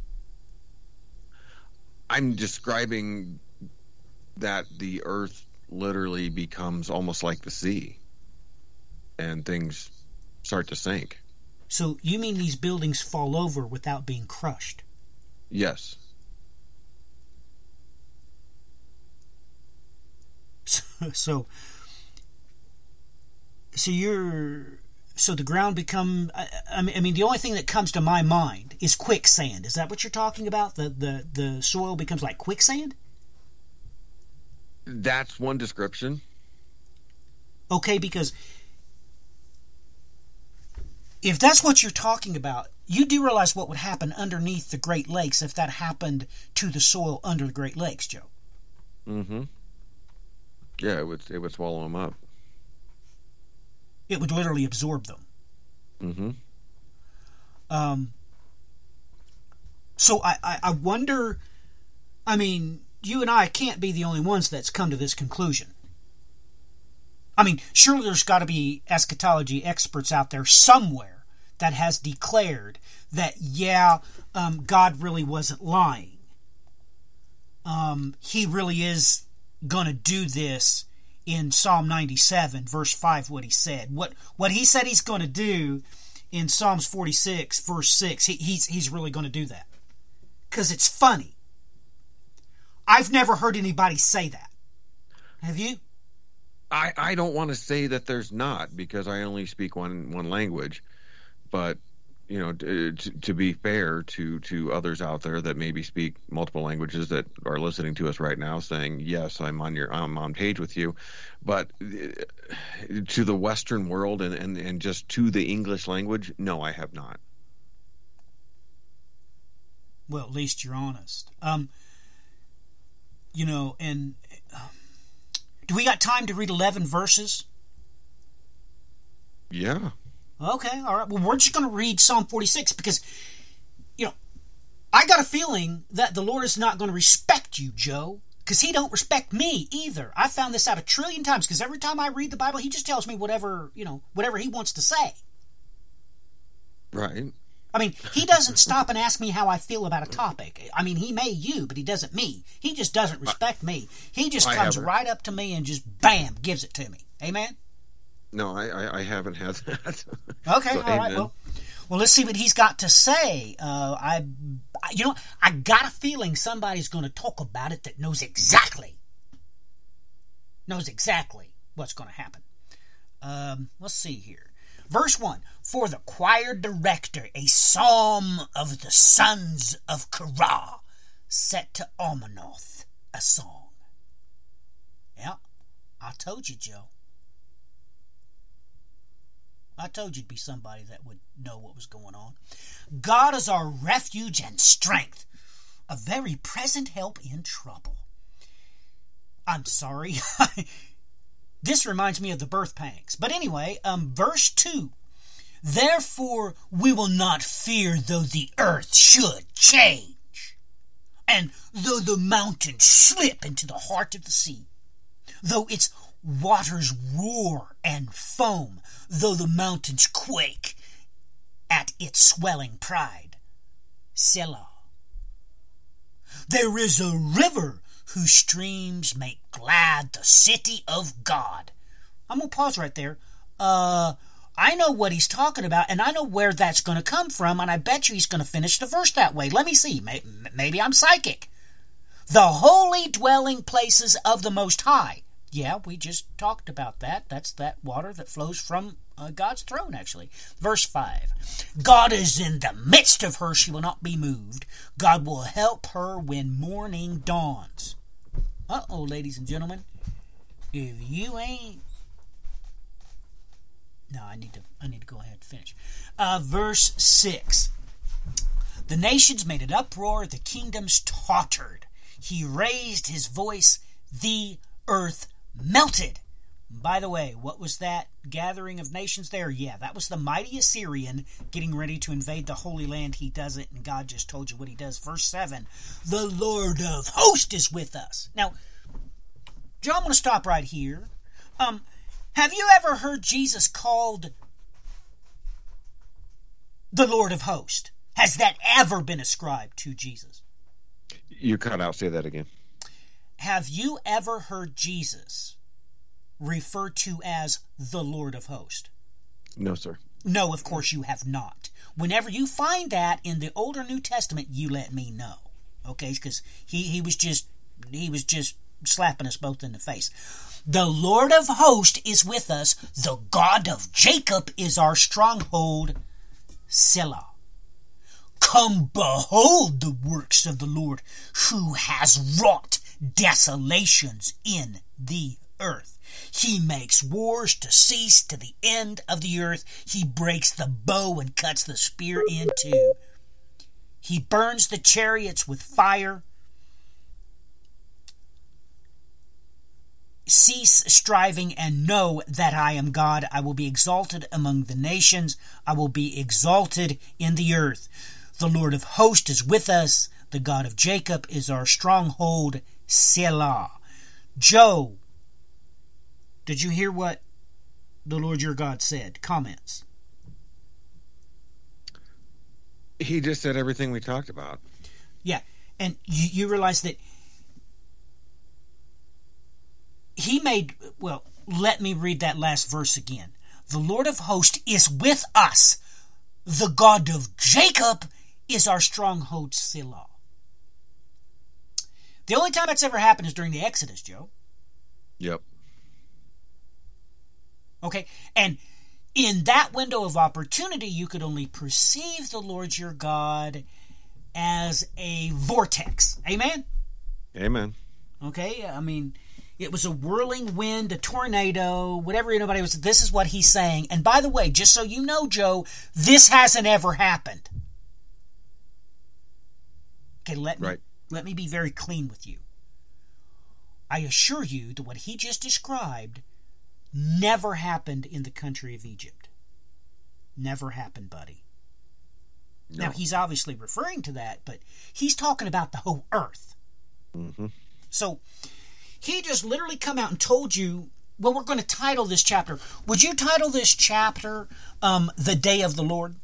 I'm describing that the earth literally becomes almost like the sea, and things start to sink. So, you mean these buildings fall over without being crushed? Yes. [LAUGHS] so so you're so the ground become I, I mean I mean the only thing that comes to my mind is quicksand is that what you're talking about the the the soil becomes like quicksand That's one description. okay because if that's what you're talking about you do realize what would happen underneath the Great Lakes if that happened to the soil under the Great Lakes Joe Mm-hmm. Yeah, it would it would swallow them up. it would literally absorb them Mm-hmm. Um, so I, I, I wonder. I mean, you and I can't be the only ones that's come to this conclusion. I mean, surely there's got to be eschatology experts out there somewhere that has declared that yeah, um, God really wasn't lying. Um, he really is gonna do this in Psalm 97, verse 5, what he said. What what he said he's gonna do in Psalms 46, verse 6, he, he's, he's really going to do that. Because it's funny. I've never heard anybody say that. Have you? I, I don't want to say that there's not because I only speak one one language, but you know to, to be fair to to others out there that maybe speak multiple languages that are listening to us right now, saying yes, I'm on your I'm on page with you, but uh, to the Western world and and and just to the English language, no, I have not. Well, at least you're honest. Um, you know, and um, do we got time to read 11 verses? Yeah. Okay, all right. Well, we're just going to read Psalm 46 because, you know, I got a feeling that the Lord is not going to respect you, Joe, because He don't respect me either. I found this out a trillion times because every time I read the Bible, He just tells me whatever you know, whatever He wants to say. Right. I mean, He doesn't stop and ask me how I feel about a topic. I mean, He may you, but He doesn't me. He just doesn't respect me. He just I comes haven't. right up to me and just bam gives it to me. Amen. No, I I, I haven't had that. [LAUGHS] Okay, So, all right. amen. Well, well, let's see what he's got to say. Uh, I, I- you know, I got a feeling somebody's going to talk about it that knows exactly, knows exactly what's going to happen. Um, let's see here. Verse 1 For the choir director, a psalm of the sons of Korah, set to Alamoth, a song. Yeah, I told you, Joe. I told you to be somebody that would know what was going on. God is our refuge and strength, a very present help in trouble. I'm sorry. [LAUGHS] this reminds me of the birth pangs. But anyway, um, verse 2 Therefore we will not fear though the earth should change, and though the mountains slip into the heart of the sea, though its waters roar and foam, though the mountains quake at its swelling pride. Selah. There is a river whose streams make glad the city of God. I'm going to pause right there. Uh, I know what he's talking about, and I know where that's going to come from, and I bet you he's going to finish the verse that way. Let me see. Maybe I'm psychic. The holy dwelling places of the Most High. Yeah, we just talked about that. That's that water that flows from uh, God's throne, actually. Verse 5 God is in the midst of her, she will not be moved. God will help her when morning dawns. Uh oh, ladies and gentlemen. if you ain't no, I need to I need to go ahead and finish. Uh, verse six. The nations made an uproar, the kingdoms tottered. He raised his voice, the earth melted. By the way, what was that gathering of nations there? Yeah, that was the mighty Assyrian getting ready to invade the Holy Land. He does it, and God just told you what he does. Verse 7 The Lord of hosts is with us. Now, John, I'm going to stop right here. Um, have you ever heard Jesus called the Lord of hosts? Has that ever been ascribed to Jesus? You cut out. Say that again. Have you ever heard Jesus referred to as the Lord of hosts? No, sir. No, of course you have not. Whenever you find that in the Old or New Testament, you let me know. Okay, because he, he was just he was just slapping us both in the face. The Lord of hosts is with us. The God of Jacob is our stronghold. Selah. Come behold the works of the Lord, who has wrought desolations in the earth. He makes wars to cease to the end of the earth. He breaks the bow and cuts the spear in two. He burns the chariots with fire. Cease striving and know that I am God. I will be exalted among the nations. I will be exalted in the earth. The Lord of hosts is with us. The God of Jacob is our stronghold. Selah. Joe, did you hear what the Lord your God said? Comments. He just said everything we talked about. Yeah, and you, you realize that he made, well, let me read that last verse again. The Lord of hosts is with us. The God of Jacob is our stronghold, Selah. The only time that's ever happened is during the Exodus, Joe. Yep. Okay? And in that window of opportunity, you could only perceive the Lord your God as a vortex. Amen? Amen. Okay? I mean, it was a whirling wind, a tornado, whatever anybody was. This is what he's saying. And by the way, just so you know, Joe, this hasn't ever happened. Okay, let me Right. Let me be very clean with you. I assure you that what he just described never happened in the country of Egypt. Never happened, buddy. No. Now, he's obviously referring to that, but he's talking about the whole earth. Mm-hmm. So he just literally come out and told you, well, we're going to title this chapter. Would you title this chapter um, The Day of the Lord?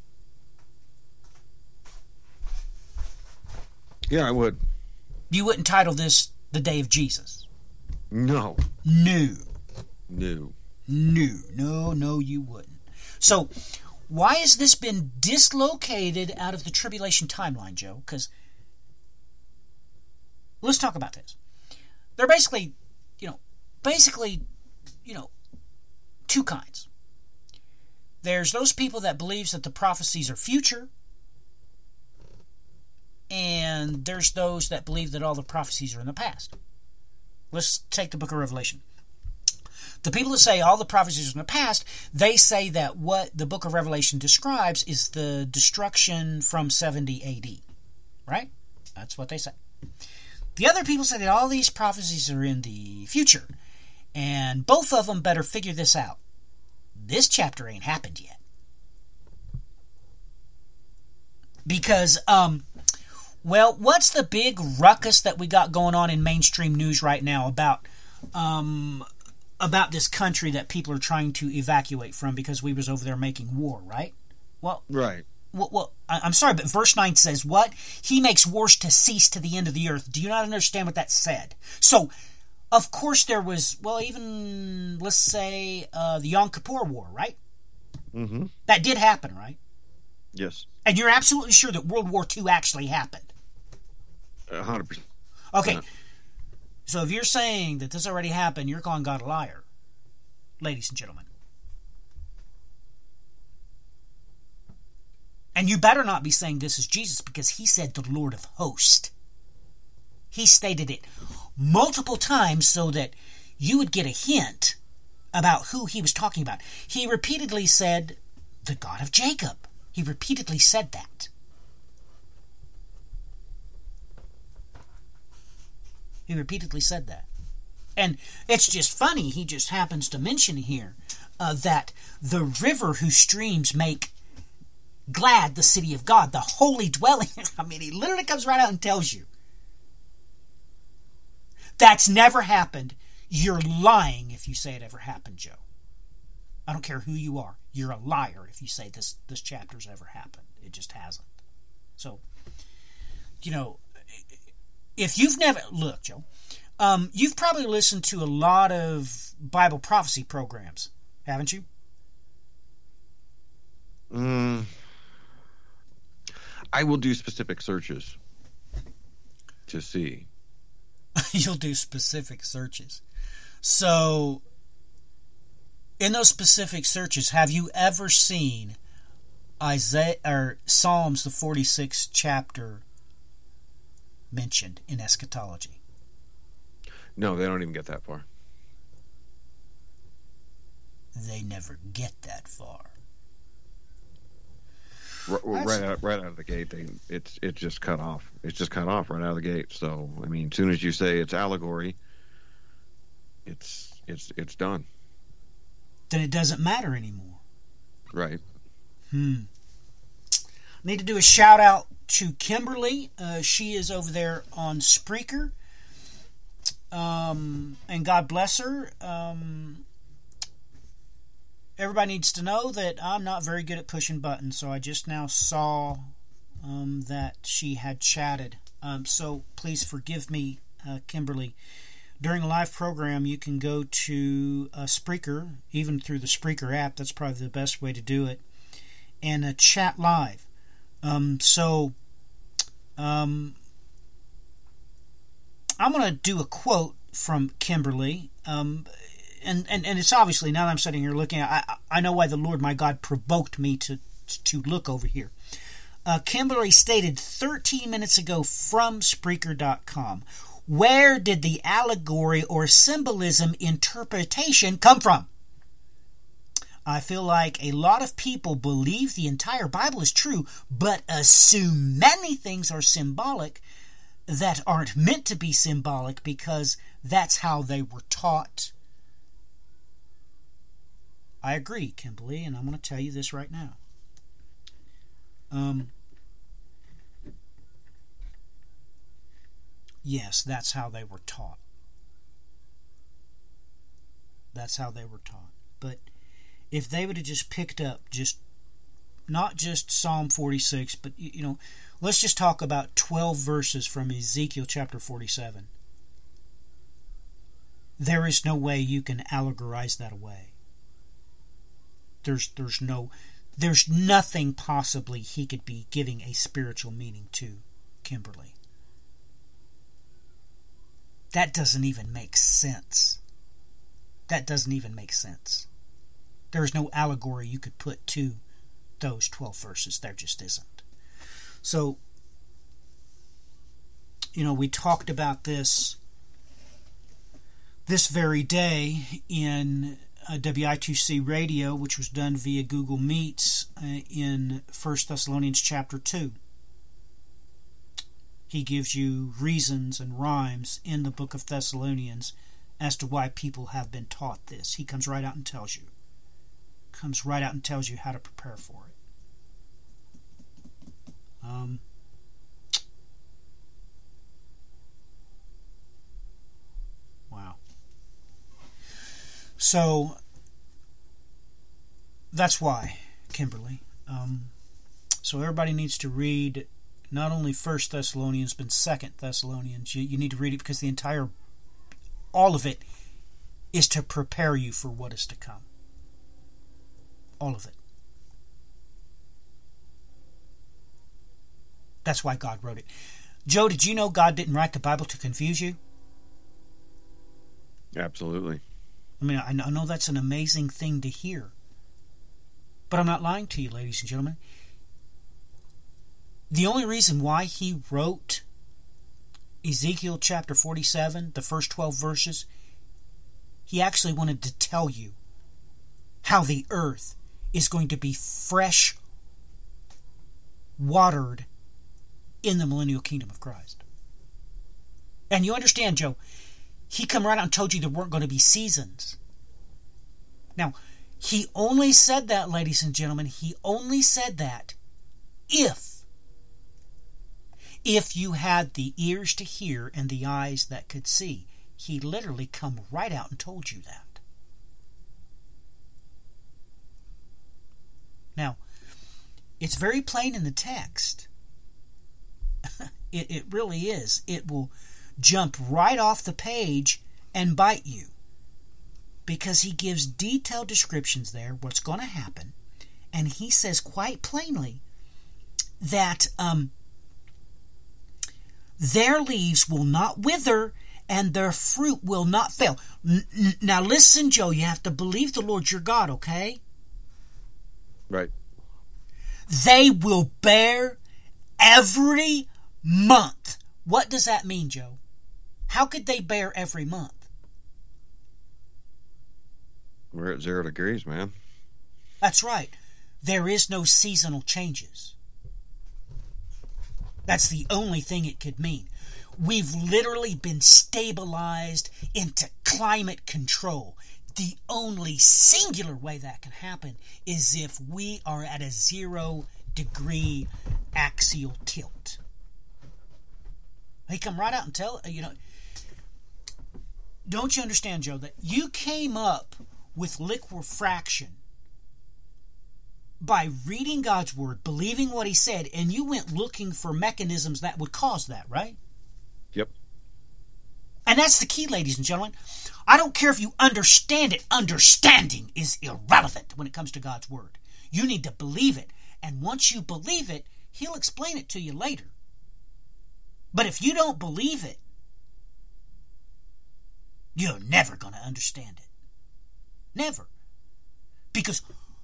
Yeah, I would. You wouldn't title this The Day of Jesus. No. No. No. No, no, no, you wouldn't. So, why has this been dislocated out of the tribulation timeline, Joe? Because let's talk about this. They're basically, you know, basically, you know, two kinds. There's those people that believes that the prophecies are future, and there's those that believe that all the prophecies are in the past. Let's take the book of Revelation. The people that say all the prophecies are in the past, they say that what the book of Revelation describes is the destruction from 70 AD. Right? That's what they say. The other people say that all these prophecies are in the future, and both of them better figure this out. This chapter ain't happened yet. Because, um, well, what's the big ruckus that we got going on in mainstream news right now about, um, about this country that people are trying to evacuate from because we was over there making war, right? Well, Right. well, well, I- I'm sorry, but verse 9 says what? He makes wars to cease to the end of the earth. Do you not understand what that said? So, of course, there was, well, even, let's say, uh, the Yom Kippur War, right? Mm-hmm. That did happen, right? Yes. And you're absolutely sure that World War II actually happened. Hundred percent. Okay. So if you're saying that this already happened, you're calling God a liar, ladies and gentlemen. And you better not be saying this is Jesus because he said the Lord of hosts. He stated it multiple times so that you would get a hint about who he was talking about. He repeatedly said, the God of Jacob. He repeatedly said that. He repeatedly said that. And it's just funny, he just happens to mention here uh, that the river whose streams make glad the city of God, the holy dwelling. [LAUGHS] I mean, he literally comes right out and tells you. That's never happened. You're lying if you say it ever happened, Joe. I don't care who you are. You're a liar if you say this this chapter's ever happened. It just hasn't. So, you know, if you've never look, Joe, um, you've probably listened to a lot of Bible prophecy programs, haven't you? Mm, I will do specific searches to see. [LAUGHS] You'll do specific searches. So, in those specific searches, have you ever seen Isaiah or Psalms the 46th chapter mentioned in eschatology? No, they don't even get that far. They never get that far. R- right out, right out of the gate, they it's it's just cut off. It's just cut off right out of the gate. So I mean, as soon as you say it's allegory, it's it's it's done. Then it doesn't matter anymore. Right. Hmm. Need to do a shout out to Kimberly. Uh, she is over there on Spreaker. Um, and God bless her. Um, everybody needs to know that I'm not very good at pushing buttons, so I just now saw um, that she had chatted. Um, so please forgive me, uh, Kimberly. During a live program, you can go to uh, Spreaker, even through the Spreaker app. That's probably the best way to do it, and uh, chat live. Um, so, um, I'm going to do a quote from Kimberly. Um, and, and, and it's obviously, now that I'm sitting here looking, I, I know why the Lord my God provoked me to, to look over here. Uh, Kimberly stated 13 minutes ago from Spreaker.com. Where did the allegory or symbolism interpretation come from? I feel like a lot of people believe the entire Bible is true, but assume many things are symbolic that aren't meant to be symbolic because that's how they were taught. I agree, Kimberly, and I'm going to tell you this right now. Um, yes, that's how they were taught. That's how they were taught. But if they would have just picked up just not just Psalm 46, but you know, let's just talk about 12 verses from Ezekiel chapter 47. There is no way you can allegorize that away. There's there's no there's nothing possibly he could be giving a spiritual meaning to Kimberly. That doesn't even make sense. That doesn't even make sense. There is no allegory you could put to those 12 verses. There just isn't. So, you know, we talked about this this very day in uh, WI2C radio, which was done via Google Meets uh, in 1 Thessalonians chapter 2. He gives you reasons and rhymes in the book of Thessalonians as to why people have been taught this. He comes right out and tells you. Comes right out and tells you how to prepare for it. Um, wow. So that's why, Kimberly. Um, so everybody needs to read not only First Thessalonians but Second Thessalonians. You, you need to read it because the entire, all of it, is to prepare you for what is to come. All of it. That's why God wrote it. Joe, did you know God didn't write the Bible to confuse you? Absolutely. I mean, I know that's an amazing thing to hear. But I'm not lying to you, ladies and gentlemen. The only reason why he wrote Ezekiel chapter 47, the first 12 verses, He actually wanted to tell you how the earth is going to be fresh watered in the millennial kingdom of Christ. And you understand, Joe, he come right out and told you there weren't going to be seasons. Now, he only said that, ladies and gentlemen, he only said that if if you had the ears to hear and the eyes that could see. He literally come right out and told you that. Now, it's very plain in the text. [LAUGHS] it, it really is. It will jump right off the page and bite you because he gives detailed descriptions there what's going to happen and he says quite plainly that um, their leaves will not wither and their fruit will not fail N- now listen joe you have to believe the lord your god okay Right. they will bear every month what does that mean joe how could they bear every month We're at zero degrees, man. That's right. There is no seasonal changes. That's the only thing it could mean. We've literally been stabilized into climate control. The only singular way that can happen is if we are at a zero degree axial tilt. He come right out and tell you know. Don't you understand, Joe, that you came up with liquefaction by reading God's word, believing what he said, and you went looking for mechanisms that would cause that, right? Yep. And that's the key, ladies and gentlemen. I don't care if you understand it, understanding is irrelevant when it comes to God's word. You need to believe it. And once you believe it, he'll explain it to you later. But if you don't believe it, you're never going to understand it. Never. Because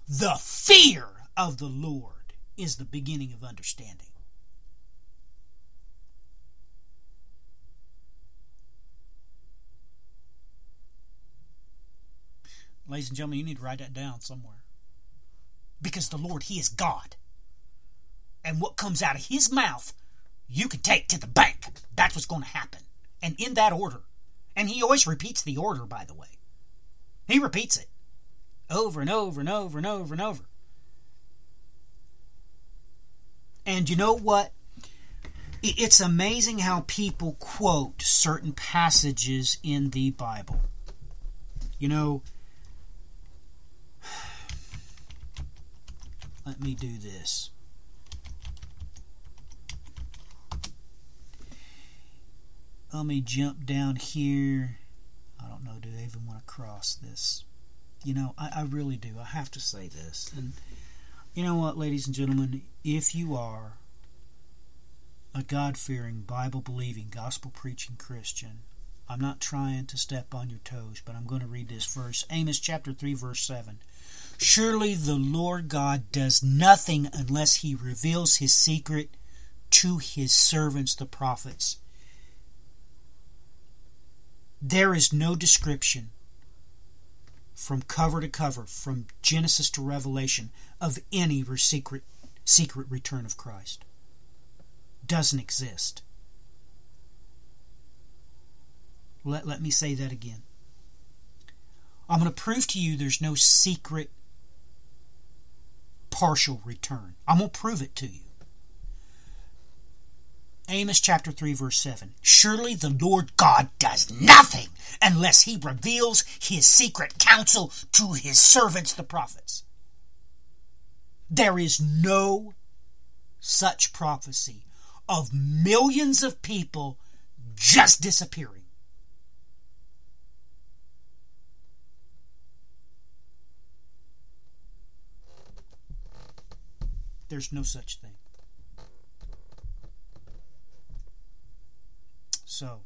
the fear of the Lord is the beginning of understanding. Ladies and gentlemen, you need to write that down somewhere. Because the Lord, He is God. And what comes out of His mouth, you can take to the bank. That's what's going to happen. And in that order. And He always repeats the order, by the way. He repeats it over and over and over and over and over. And you know what? It's amazing how people quote certain passages in the Bible. You know, let me do this. Let me jump down here. I don't know, do I even want to cross this? You know, I, I really do. I have to say this. And you know what, ladies and gentlemen? If you are a God fearing, Bible believing, gospel preaching Christian, I'm not trying to step on your toes, but I'm going to read this verse Amos chapter 3, verse 7. Surely the Lord God does nothing unless he reveals his secret to his servants, the prophets. There is no description from cover to cover, from Genesis to Revelation, of any secret, secret return of Christ. Doesn't exist. Let, let me say that again. I'm going to prove to you there's no secret partial return. I'm going to prove it to you. Amos chapter 3, verse 7. Surely the Lord God does nothing unless he reveals his secret counsel to his servants, the prophets. There is no such prophecy of millions of people just disappearing. There's no such thing. So,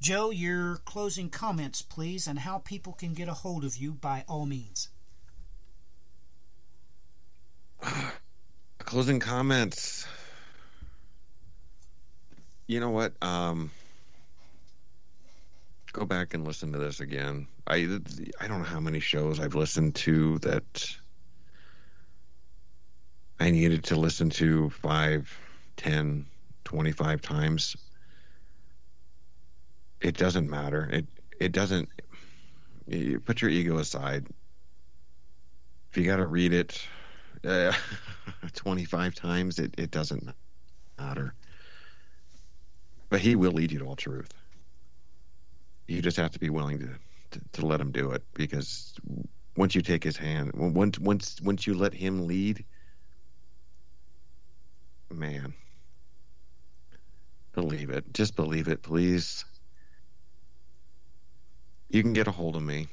Joe, your closing comments, please, and how people can get a hold of you by all means. Closing comments. You know what? Um, go back and listen to this again. I I don't know how many shows I've listened to that I needed to listen to five, ten, twenty-five times. It doesn't matter. It it doesn't. You put your ego aside. If you got to read it uh, [LAUGHS] 25 times, it, it doesn't matter. But he will lead you to all truth. You just have to be willing to, to, to let him do it because once you take his hand, once once once you let him lead, man, believe it. Just believe it, please. You can get a hold of me,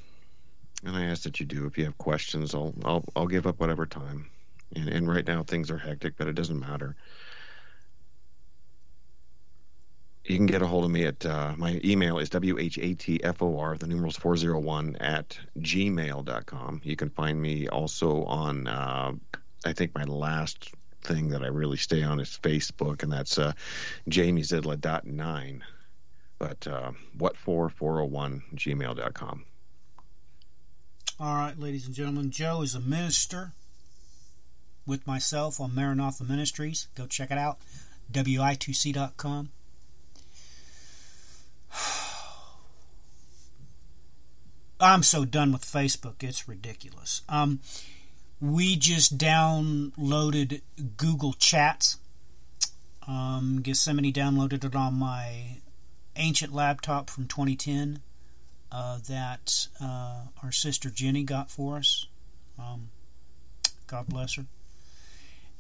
and I ask that you do. If you have questions, I'll I'll I'll give up whatever time. And and right now things are hectic, but it doesn't matter. You can get a hold of me at uh, my email is whatfor the numerals 401 at gmail.com. You can find me also on uh, I think my last thing that I really stay on is Facebook, and that's uh, jamiezidla.9. But uh, what for 401 gmail.com. All right, ladies and gentlemen, Joe is a minister with myself on Maranatha Ministries. Go check it out, wi2c.com. [SIGHS] I'm so done with Facebook, it's ridiculous. Um, we just downloaded Google Chats. Um, Gethsemane downloaded it on my ancient laptop from 2010 uh, that uh, our sister Jenny got for us. Um, God bless her.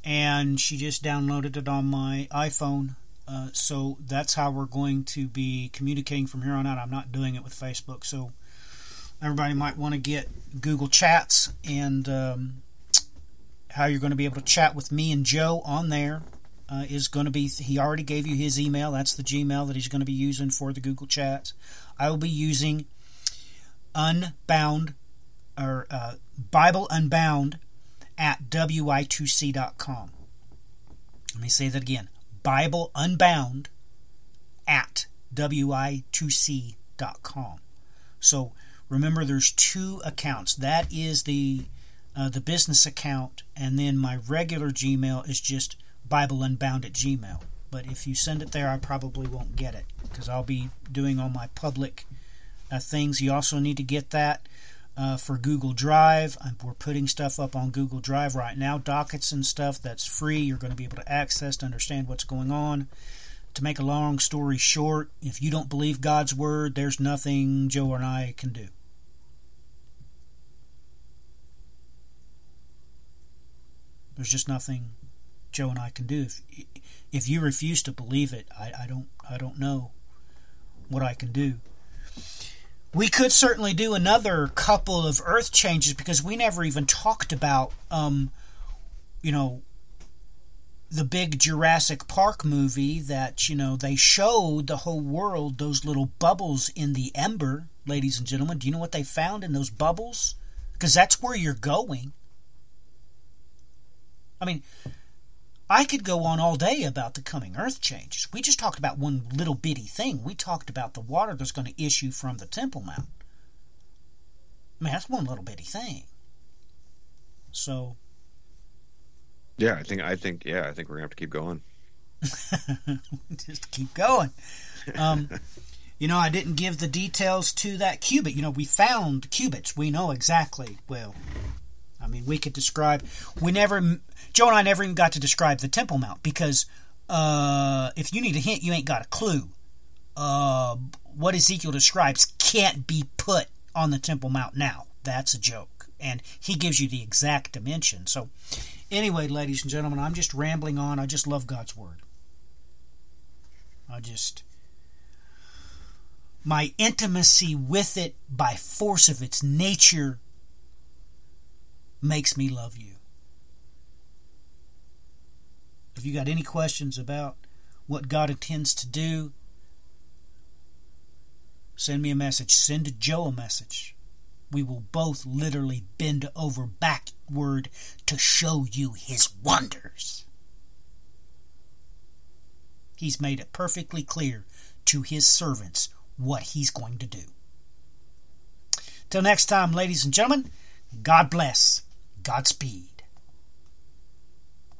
And she just downloaded it on my iPhone. Uh, so that's how we're going to be communicating from here on out. I'm not doing it with Facebook. So everybody might want to get Google Chats and um, how you're going to be able to chat with me and Joe on there uh, is going to be. He already gave you his email. That's the Gmail that he's going to be using for the Google Chats. I will be using Unbound or uh, Bible Unbound at wi2c.com. Let me say that again. Bible Unbound at wi2c.com. So remember, there's two accounts. That is the uh, the business account, and then my regular Gmail is just Bible Unbound at Gmail. But if you send it there, I probably won't get it because I'll be doing all my public uh, things. You also need to get that uh, for Google Drive. We're putting stuff up on Google Drive right now, dockets and stuff that's free. You're going to be able to access to understand what's going on. To make a long story short, if you don't believe God's word, there's nothing Joe and I can do. There's just nothing Joe and I can do. If if you refuse to believe it, I, I don't I don't know what I can do. We could certainly do another couple of Earth changes because we never even talked about, um, you know, the big Jurassic Park movie that you know they showed the whole world those little bubbles in the amber, ladies and gentlemen. Do you know what they found in those bubbles? Because that's where you're going. I mean, I could go on all day about the coming earth changes. We just talked about one little bitty thing. We talked about the water that's going to issue from the Temple Mount. I mean, that's one little bitty thing. So. Yeah, I think I think yeah, I think we're gonna have to keep going. [LAUGHS] just keep going. Um, [LAUGHS] you know, I didn't give the details to that cubit. You know, we found cubits. We know exactly. Well, I mean, we could describe. We never. Joe and I never even got to describe the Temple Mount because uh, if you need a hint, you ain't got a clue. Uh, what Ezekiel describes can't be put on the Temple Mount now. That's a joke. And he gives you the exact dimension. So, anyway, ladies and gentlemen, I'm just rambling on. I just love God's Word. I just. My intimacy with it by force of its nature makes me love you. If you got any questions about what God intends to do, send me a message. Send Joe a message. We will both literally bend over backward to show you his wonders. He's made it perfectly clear to his servants what He's going to do. Till next time, ladies and gentlemen, God bless. Godspeed.